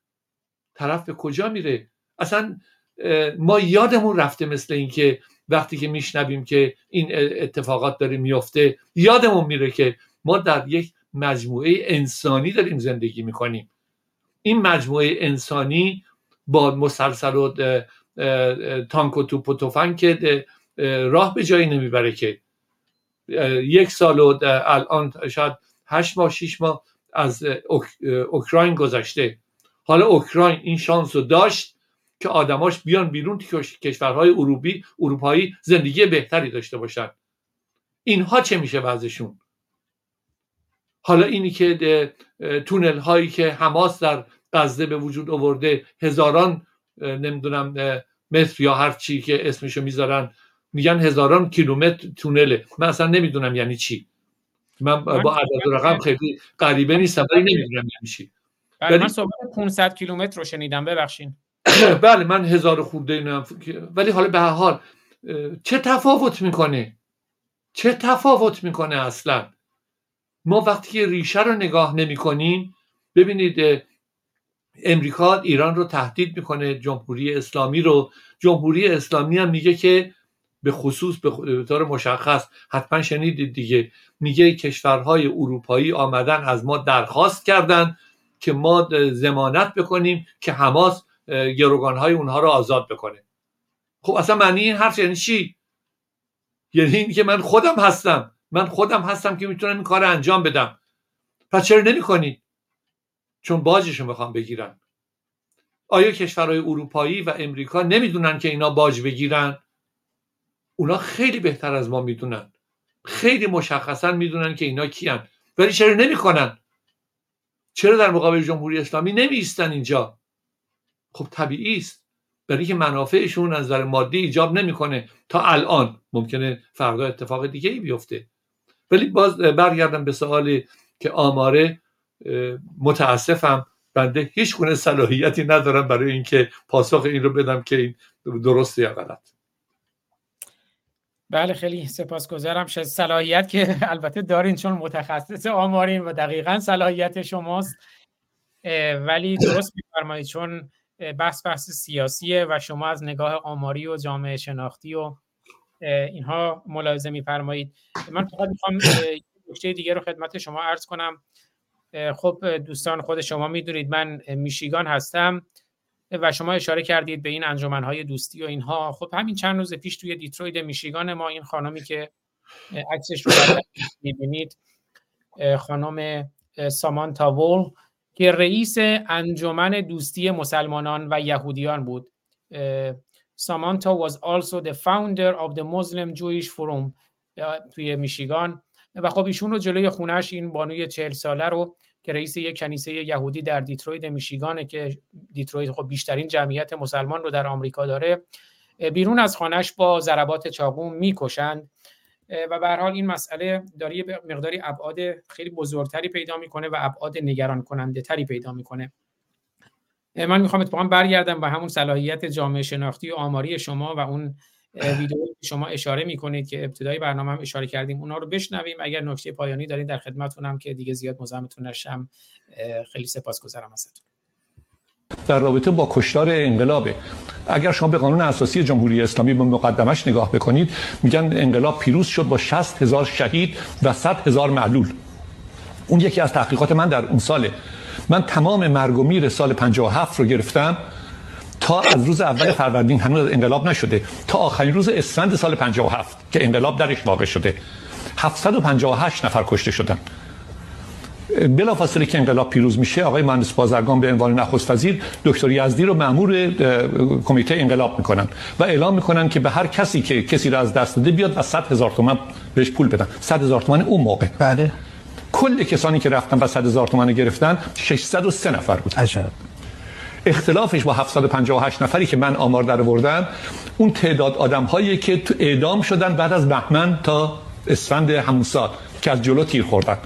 طرف به کجا میره؟ اصلا ما یادمون رفته مثل اینکه وقتی که میشنویم که این اتفاقات داره میفته یادمون میره که ما در یک مجموعه انسانی داریم زندگی می‌کنیم. این مجموعه انسانی با مسلسل و تانک و توپ و تفنگ که راه به جایی نمی‌بره که یک سال و الان شاید هشت ماه شیش ماه از اوکراین گذشته. حالا اوکراین این شانس رو داشت که آدماش بیان بیرون کشورهای اروپی اروپایی زندگی بهتری داشته باشن. اینها چه میشه وضعشون؟ حالا اینی که تونل هایی که حماس در غزه به وجود آورده هزاران نمی‌دونم متر یا هر چی که اسمشو می‌ذارن میگن هزاران کیلومتر تونله. من اصلا نمی‌دونم یعنی چی. من با عدد رقم خیلی غریبه نیستم ولی نمی‌دونم یعنی چی. بله من صحبت 500 کیلومتر رو شنیدم ببخشین. بله من هزار خورده ولی حالا به هر حال چه تفاوت می‌کنه؟ چه تفاوت می‌کنه اصلا؟ ما وقتی که ریشه رو نگاه نمی کنیم ببینید امریکا ایران رو تهدید می‌کنه جمهوری اسلامی رو. جمهوری اسلامی هم میگه که به خصوص به طور مشخص حتما شنیدید دیگه. میگه کشورهای اروپایی آمدن از ما درخواست کردن که ما زمانت بکنیم که حماس گروگانهای اونها رو آزاد بکنه. خب اصلا معنی این حرف یعنی چی؟ یعنی این که من خودم هستم. من خودم هستم که می‌تونم این کار انجام بدم. پس چرا نمی چون باجشون می‌خوام بگیرن. آیا کشورهای اروپایی و امریکا نمی‌دونن که اینا باج بگیرن؟ اونا خیلی بهتر از ما می‌دونن. خیلی مشخصا می‌دونن که اینا کیان. ولی چرا نمی‌کنن؟ چرا در مقابل جمهوری اسلامی نمی اینجا؟ خب طبیعی است. برای که منافعشون از نظر مادی ایجاب نمی‌کنه. تا الان. ممکنه فردا اتفاق دیگه ای بیفته. ولی باز برگردم به سوالی که آماره متاسفم. بنده هیچ گونه صلاحیتی ندارم برای اینکه پاسخ این رو بدم که این درسته یا غلط بله خیلی سپاسگزارم. شد صلاحیت که البته دارین چون متخصص آمارین و دقیقا صلاحیت شماست. ولی درست میفرمایید چون بحث بحث سیاسیه و شما از نگاه آماری و جامعه شناختی و اینها ملاحظه میفرمایید. من فقط می‌خوام نکته دیگه رو خدمت شما عرض کنم. خب دوستان خود شما می‌دونید من میشیگان هستم. و شما اشاره کردید به این انجمنهای دوستی و اینها. خب همین چند روز پیش توی دیتروید میشیگان ما این خانمی که عکسش رو می‌بینید خانم سامانتا وول که رئیس انجمن دوستی مسلمانان و یهودیان بود. سامانتا was also the founder of the Muslim Jewish Forum توی میشیگان. و خب ایشون رو جلوی خونش این بانوی چهل ساله رو که رئیس یک کنیسه یهودی در دیترویت میشیگانه که دیترویت خب بیشترین جمعیت مسلمان رو در آمریکا داره بیرون از خانش با ضربات چاقو می‌کشند. و به حال این مسئله داره مقداری ابعاد خیلی بزرگتری پیدا می‌کنه و ابعاد نگران کننده تری پیدا می‌کنه. من می‌خوام اتفاقا برگردم به همون صلاحیت جامعه شناختی و آماری شما و اون ویدئو که شما اشاره می‌کنید که ابتدای برنامه هم اشاره کردیم اونا رو بشنویم. اگر نکته پایانی دارین در خدمتتونم که دیگه زیاد مزاحمتون نشم. خیلی سپاسگزارم ازتون. در رابطه با کشتار انقلابه اگر شما به قانون اساسی جمهوری اسلامی به مقدمش نگاه بکنید میگن انقلاب پیروز شد با 60 هزار شهید و 100 هزار معلول. اون یکی از تحقیقات من در اون ساله. من تمام مرگ و سال 57 رو گرفتم. تا از روز اول فروردین هنوز انقلاب نشده تا آخرین روز اسفند سال 57 که انقلاب درش واقع شده. 758 نفر کشته شدن. بلافاصله که انقلاب پیروز میشه آقای مهندس بازرگان به عنوان نخست وزیر دکتر یزدی رو مأمور کمیته انقلاب می‌کنن و اعلام می‌کنن که به هر کسی که کسی رو از دست داده بیاد و 100 هزار تومان بهش پول بدن. 100 هزار تومان اون موقع. بله. کل کسانی که رفتن و 100 هزار تومان گرفتن 603 نفر بود. عجب. اختلافش با 758 نفری که من آمار در آوردم اون تعداد آدم هایی که تو اعدام شدن بعد از بهمن تا اسفند همون سال که از جلو تیر خوردن.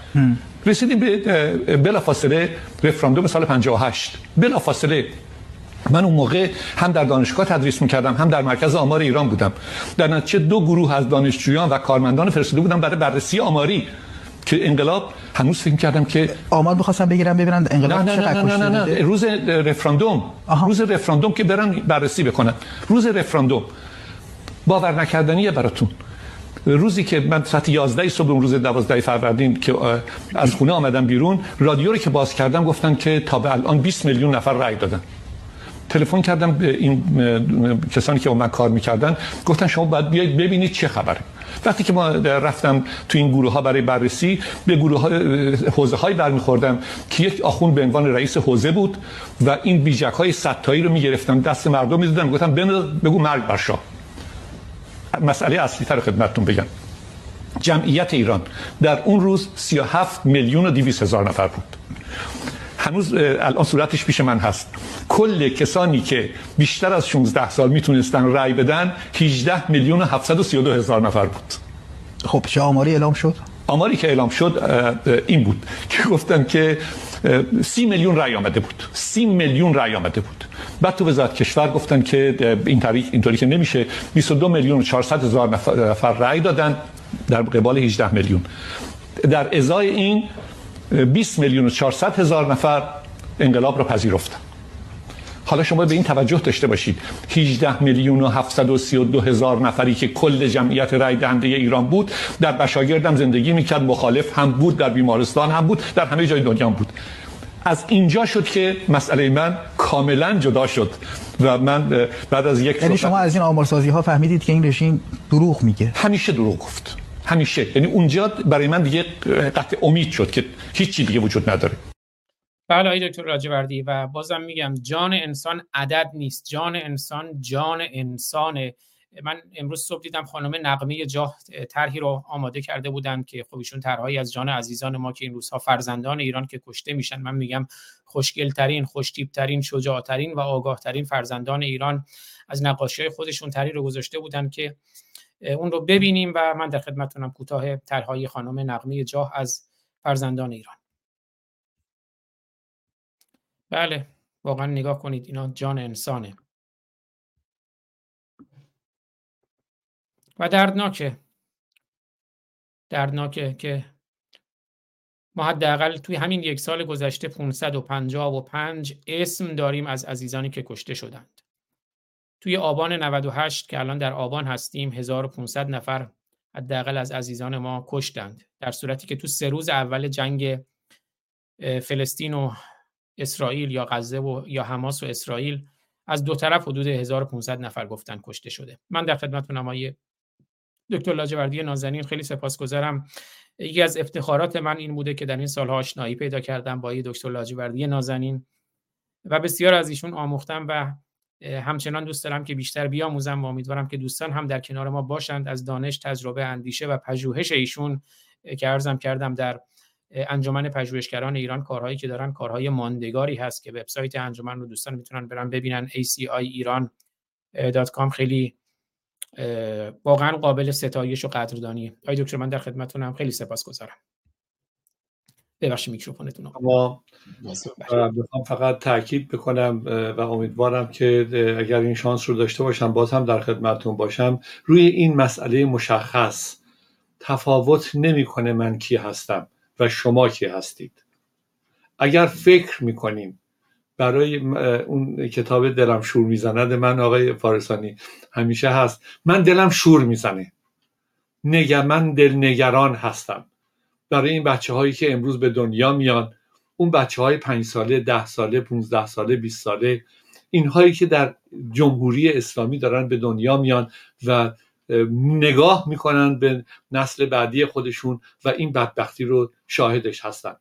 رسیدیم به بلافاصله رفراندوم سال 58 بلافاصله من اون موقع هم در دانشگاه تدریس می‌کردم هم در مرکز آمار ایران بودم. در نتیجه دو گروه از دانشجویان و کارمندان فرستاده بودم برای بررسی آماری. که انقلاب هنوز فکر کردم که آمار می‌خواستم بگیرم ببینن انقلاب نه نه نه نه, نه, نه. روز رفراندوم آها. روز رفراندوم که برن بررسی بکنن. روز رفراندوم. باور نکردنیه براتون. روزی که من ساعت 11 صبح اون روز 12 فروردین که از خونه آمدم بیرون رادیو رو که باز کردم گفتن که تا به الان 20 میلیون نفر رأی دادن. تلفن کردم به این کسانی که با من کار می‌کردن. گفتن شما باید بیاید ببینید چه خبره. وقتی که ما رفتم تو این گروه ها برای بررسی به گروه ها حوزه های برمیخوردم که یک آخون به عنوان رئیس حوزه بود و این بیجک های ستایی رو می‌گرفتم دست مردم می‌دادم گفتم بگو مرگ بر شاه مسئله اصلی تر خدمتتون بگم. جمعیت ایران در اون روز 37 میلیون و 200 هزار نفر بود. هنوز الان صورتش پیش من هست. کل کسانی که بیشتر از 16 سال می‌تونستن رأی بدن 18 میلیون و 732 هزار نفر بود. خب چه آماری اعلام شد؟ آماری که اعلام شد این بود که گفتن که سی میلیون رأی آمده بود. سی میلیون رأی آمده بود. بعد تو وزارت کشور گفتن که این تاریخ اینطوری که نمیشه 22 میلیون و 400 هزار نفر رأی دادن در قبال 18 میلیون. در ازای این 20 میلیون و 400 هزار نفر انقلاب را پذیرفتن. حالا شما به این توجه داشته باشید. 18 میلیون و 732 هزار نفری که کل جمعیت رای دهنده ایران بود در بشاگردم زندگی می‌کرد مخالف هم بود در بیمارستان هم بود در همه جای دنیا بود. از اینجا شد که مسئله من کاملا جدا شد و من بعد از یک یعنی شما از این آمارسازی ها فهمیدید که این رژیم دروغ میگه. همیشه دروغ گفت. همیشه. یعنی اونجا برای من دیگه قطع امید شد که هیچی دیگه وجود نداره. بله آقای دکتر راجوردی و بازم میگم جان انسان عدد نیست. جان انسان جان انسانه. من امروز صبح دیدم خانم نقمه جاه طرحی رو آماده کرده بودن که خب ایشون از جان عزیزان ما که این روزها فرزندان ایران که کشته میشن. من میگم خوشگلترین خوشتیبترین شجاعترین و آگاهترین فرزندان ایران از نقاشی خودشون طرحی رو گذاشته بودن که اون رو ببینیم و من در خدمتتونم کوتاه طرحهای خانم نقمه جاه از فرزندان ایران. بله واقعا نگاه کنید اینا جان انسانه. و دردناکه. دردناکه که ما حداقل توی همین یک سال گذشته 555 اسم داریم از عزیزانی که کشته شدند توی آبان 98 که الان در آبان هستیم 1500 نفر حداقل از عزیزان ما کشتند. در صورتی که تو سه روز اول جنگ فلسطین و اسرائیل یا غزه و یا حماس و اسرائیل از دو طرف حدود 1500 نفر گفتن کشته شده. من در خدمتتونم آقای دکتر لاجوردی نازنین خیلی سپاسگزارم. یکی از افتخارات من این بوده که در این سالها آشنایی پیدا کردم با دکتر لاجوردی نازنین و بسیار از ایشون آموختم و همچنان دوست دارم که بیشتر بیاموزم و امیدوارم که دوستان هم در کنار ما باشند از دانش تجربه اندیشه و پژوهش ایشون که ارزم کردم در انجمن پژوهشگران ایران کارهایی که دارن کارهای ماندگاری هست که وبسایت انجمن رو دوستان می‌تونن برن ببینن acIran.com خیلی واقعا قابل ستایش و قدردانی. آقای دکتر من در خدمتتونم. خیلی سپاسگزارم. ببخشید میکروفونتون اما می‌خوام فقط تاکید بکنم و امیدوارم که اگر این شانس رو داشته باشم باز هم در خدمتتون باشم. روی این مسئله مشخص تفاوت نمی‌کنه من کی هستم و شما کی هستید. اگر فکر می‌کنیم برای اون کتاب دلم شور می‌زند من آقای فارسانی همیشه هست من دلم شور می‌زنه. نگر من دل نگران هستم. برای این بچه هایی که امروز به دنیا میان اون بچه های پنج ساله ده ساله پونزده ساله بیست ساله اینهایی که در جمهوری اسلامی دارن به دنیا میان و نگاه می‌کنن به نسل بعدی خودشون و این بدبختی رو شاهدش هستن.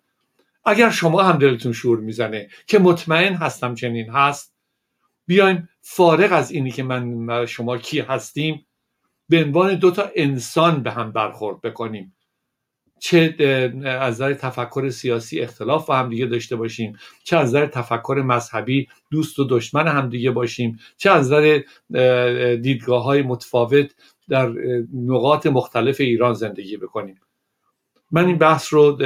اگر شما هم دلتون شور می‌زنه که مطمئن هستم چنین هست بیایم فارغ از اینی که من شما کی هستیم به عنوان دو تا انسان به هم برخورد بکنیم. چه از نظر تفکر سیاسی اختلاف با هم دیگه داشته باشیم چه از نظر تفکر مذهبی دوست و دشمن هم دیگه باشیم چه از نظر دیدگاه های متفاوت در نقاط مختلف ایران زندگی بکنیم. من این بحث رو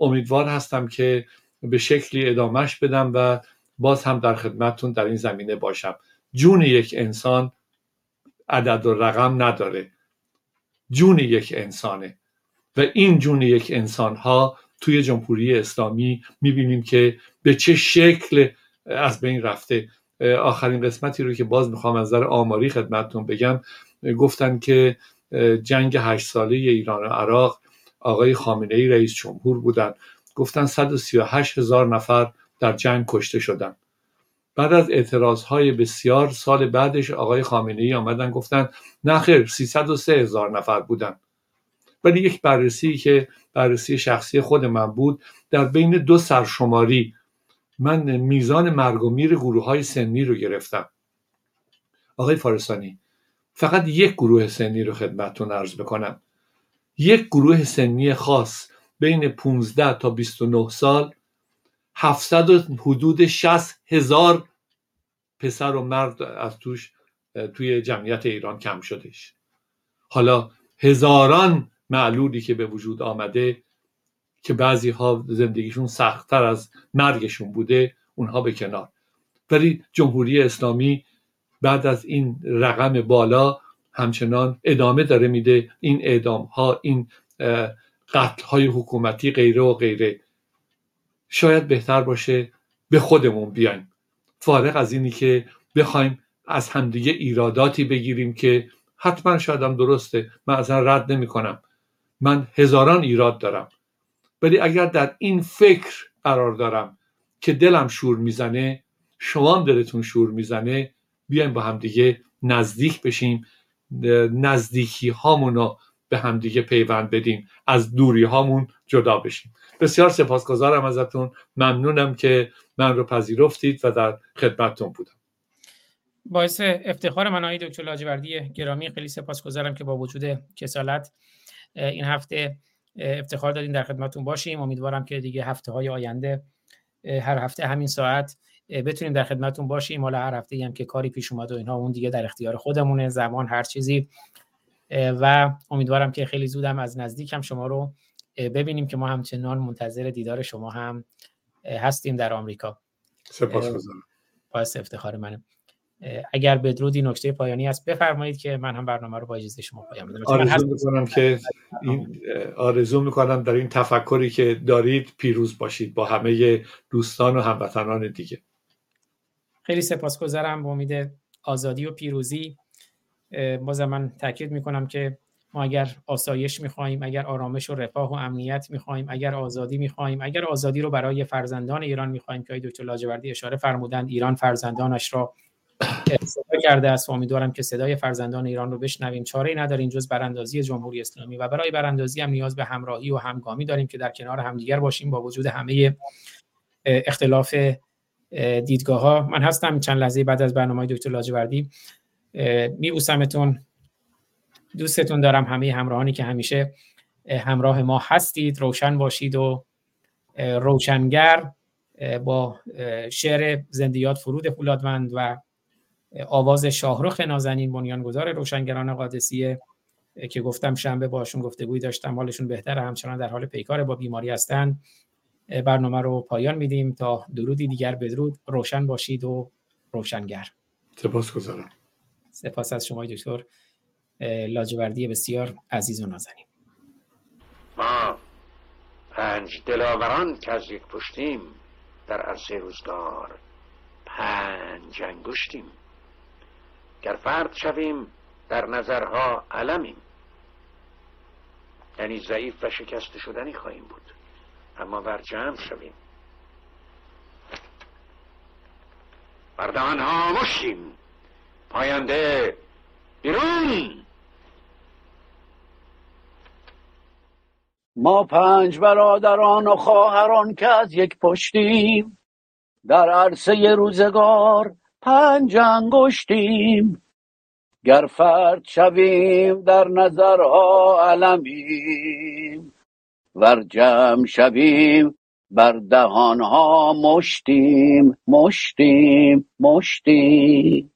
امیدوار هستم که به شکلی ادامهش بدم و باز هم در خدمتتون در این زمینه باشم. جون یک انسان عدد و رقم نداره. جون یک انسانه. و این جون یک انسان ها توی جمهوری اسلامی می‌بینیم که به چه شکل از بین رفته. آخرین قسمتی رو که باز می‌خوام از نظر آماری خدمتتون بگم. گفتن که جنگ هشت ساله ایران و عراق آقای خامنه ای رئیس جمهور بودن. گفتن 138 هزار نفر در جنگ کشته شدن. بعد از اعتراض های بسیار سال بعدش آقای خامنه ای آمدن گفتن نه خیر 303 هزار نفر بودن. ولی یک بررسی که بررسی شخصی خود من بود در بین دو سرشماری من میزان مرگ و میر گروه های سنی رو گرفتم. آقای فارسانی فقط یک گروه سنی رو خدمتتون عرض بکنم. یک گروه سنی خاص بین 15 تا 29 سال 700 حدود 60 هزار پسر و مرد از توش توی جمعیت ایران کم شدش حالا هزاران معلولی که به وجود آمده که بعضی ها زندگیشون سختتر از مرگشون بوده اونها به کنار. ولی جمهوری اسلامی بعد از این رقم بالا همچنان ادامه داره میده. این اعدام ها این قتل های حکومتی غیره و غیره. شاید بهتر باشه به خودمون بیایم. فارغ از اینی که بخوایم از همدیگه ایراداتی بگیریم که حتما شاید هم درسته. من اصلا رد نمی کنم من هزاران ایراد دارم. ولی اگر در این فکر قرار دارم که دلم شور می‌زنه شما هم دلتون شور می‌زنه بیایم با همدیگه نزدیک بشیم. نزدیکی هامون رو به همدیگه پیوند بدیم. از دوری هامون جدا بشیم. بسیار سپاسگزارم ازتون. ممنونم که من رو پذیرفتید و در خدمتتون بودم. باعث افتخار من آقای دکتر لاجوردی گرامی خیلی سپاسگزارم که با وجود کسالت این هفته افتخار دادین در خدمتون باشیم. امیدوارم که دیگه هفته های آینده هر هفته همین ساعت بتونیم در خدمتون باشیم. حالا هر هفته هم که کاری پیش اومد و اینها اون دیگه در اختیار خودمونه. زمان هر چیزی. و امیدوارم که خیلی زودم از نزدیک هم شما رو ببینیم که ما همچنان منتظر دیدار شما هم هستیم در آمریکا. سپاسگزارم باعث افتخار منه. اگر بدرودی نکته پایانی است بفرمایید که من هم برنامه رو با اجازه شما پایان بدم. آرزو می‌کنم که این آرزو می‌کنم در این تفکری که دارید پیروز باشید با همه دوستان و هموطنان دیگه. خیلی سپاسگزارم با امید آزادی و پیروزی. باز من تاکید می‌کنم که ما اگر آسایش می‌خواهیم اگر آرامش و رفاه و امنیت می‌خواهیم اگر آزادی می‌خواهیم اگر آزادی رو برای فرزندان ایران می‌خواهیم که دکتر لاجوردی اشاره فرمودند ایران فرزندانش را صدا کرده است و امیدوارم که صدای فرزندان ایران رو بشنویم. چاره ای نداریم جز براندازی جمهوری اسلامی و برای براندازی هم نیاز به همراهی و همگامی داریم که در کنار همدیگر باشیم با وجود همه اختلاف دیدگاه ها من هستم چند لحظه بعد از برنامه دکتر لاجوردی. میبوسمتون. دوستتون دارم همه همراهانی که همیشه همراه ما هستید. روشن باشید و روشنگر با شعر زندیات فرود فولادوند و آواز شاهرخ نازنین بنیانگذار روشنگران قادسیه که گفتم شنبه باشون گفتگوی داشتم حالشون بهتره همچنان در حال پیکار با بیماری هستن. برنامه رو پایان میدیم تا درودی دیگر بدرود روشن باشید و روشنگر. سپاس گذارم سپاس از شما دکتر لاجوردی بسیار عزیز و نازنین. ما پنج دلاوران که از یک پشتیم در عرصه روزگار پنج انگشتیم. گر فرد شویم در نظرها علمیم. یعنی ضعیف و شکست شدنی خواهیم بود. اما بر جمع شویم. بردهان ها مشیم. پاینده بیرون. ما پنج برادران و خواهران که از یک پشتیم در عرصه روزگار پنج انگشتیم گر فرد شویم در نظرها علمیم ور جمع شویم بر دهانها مشتیم مشتیم مشتیم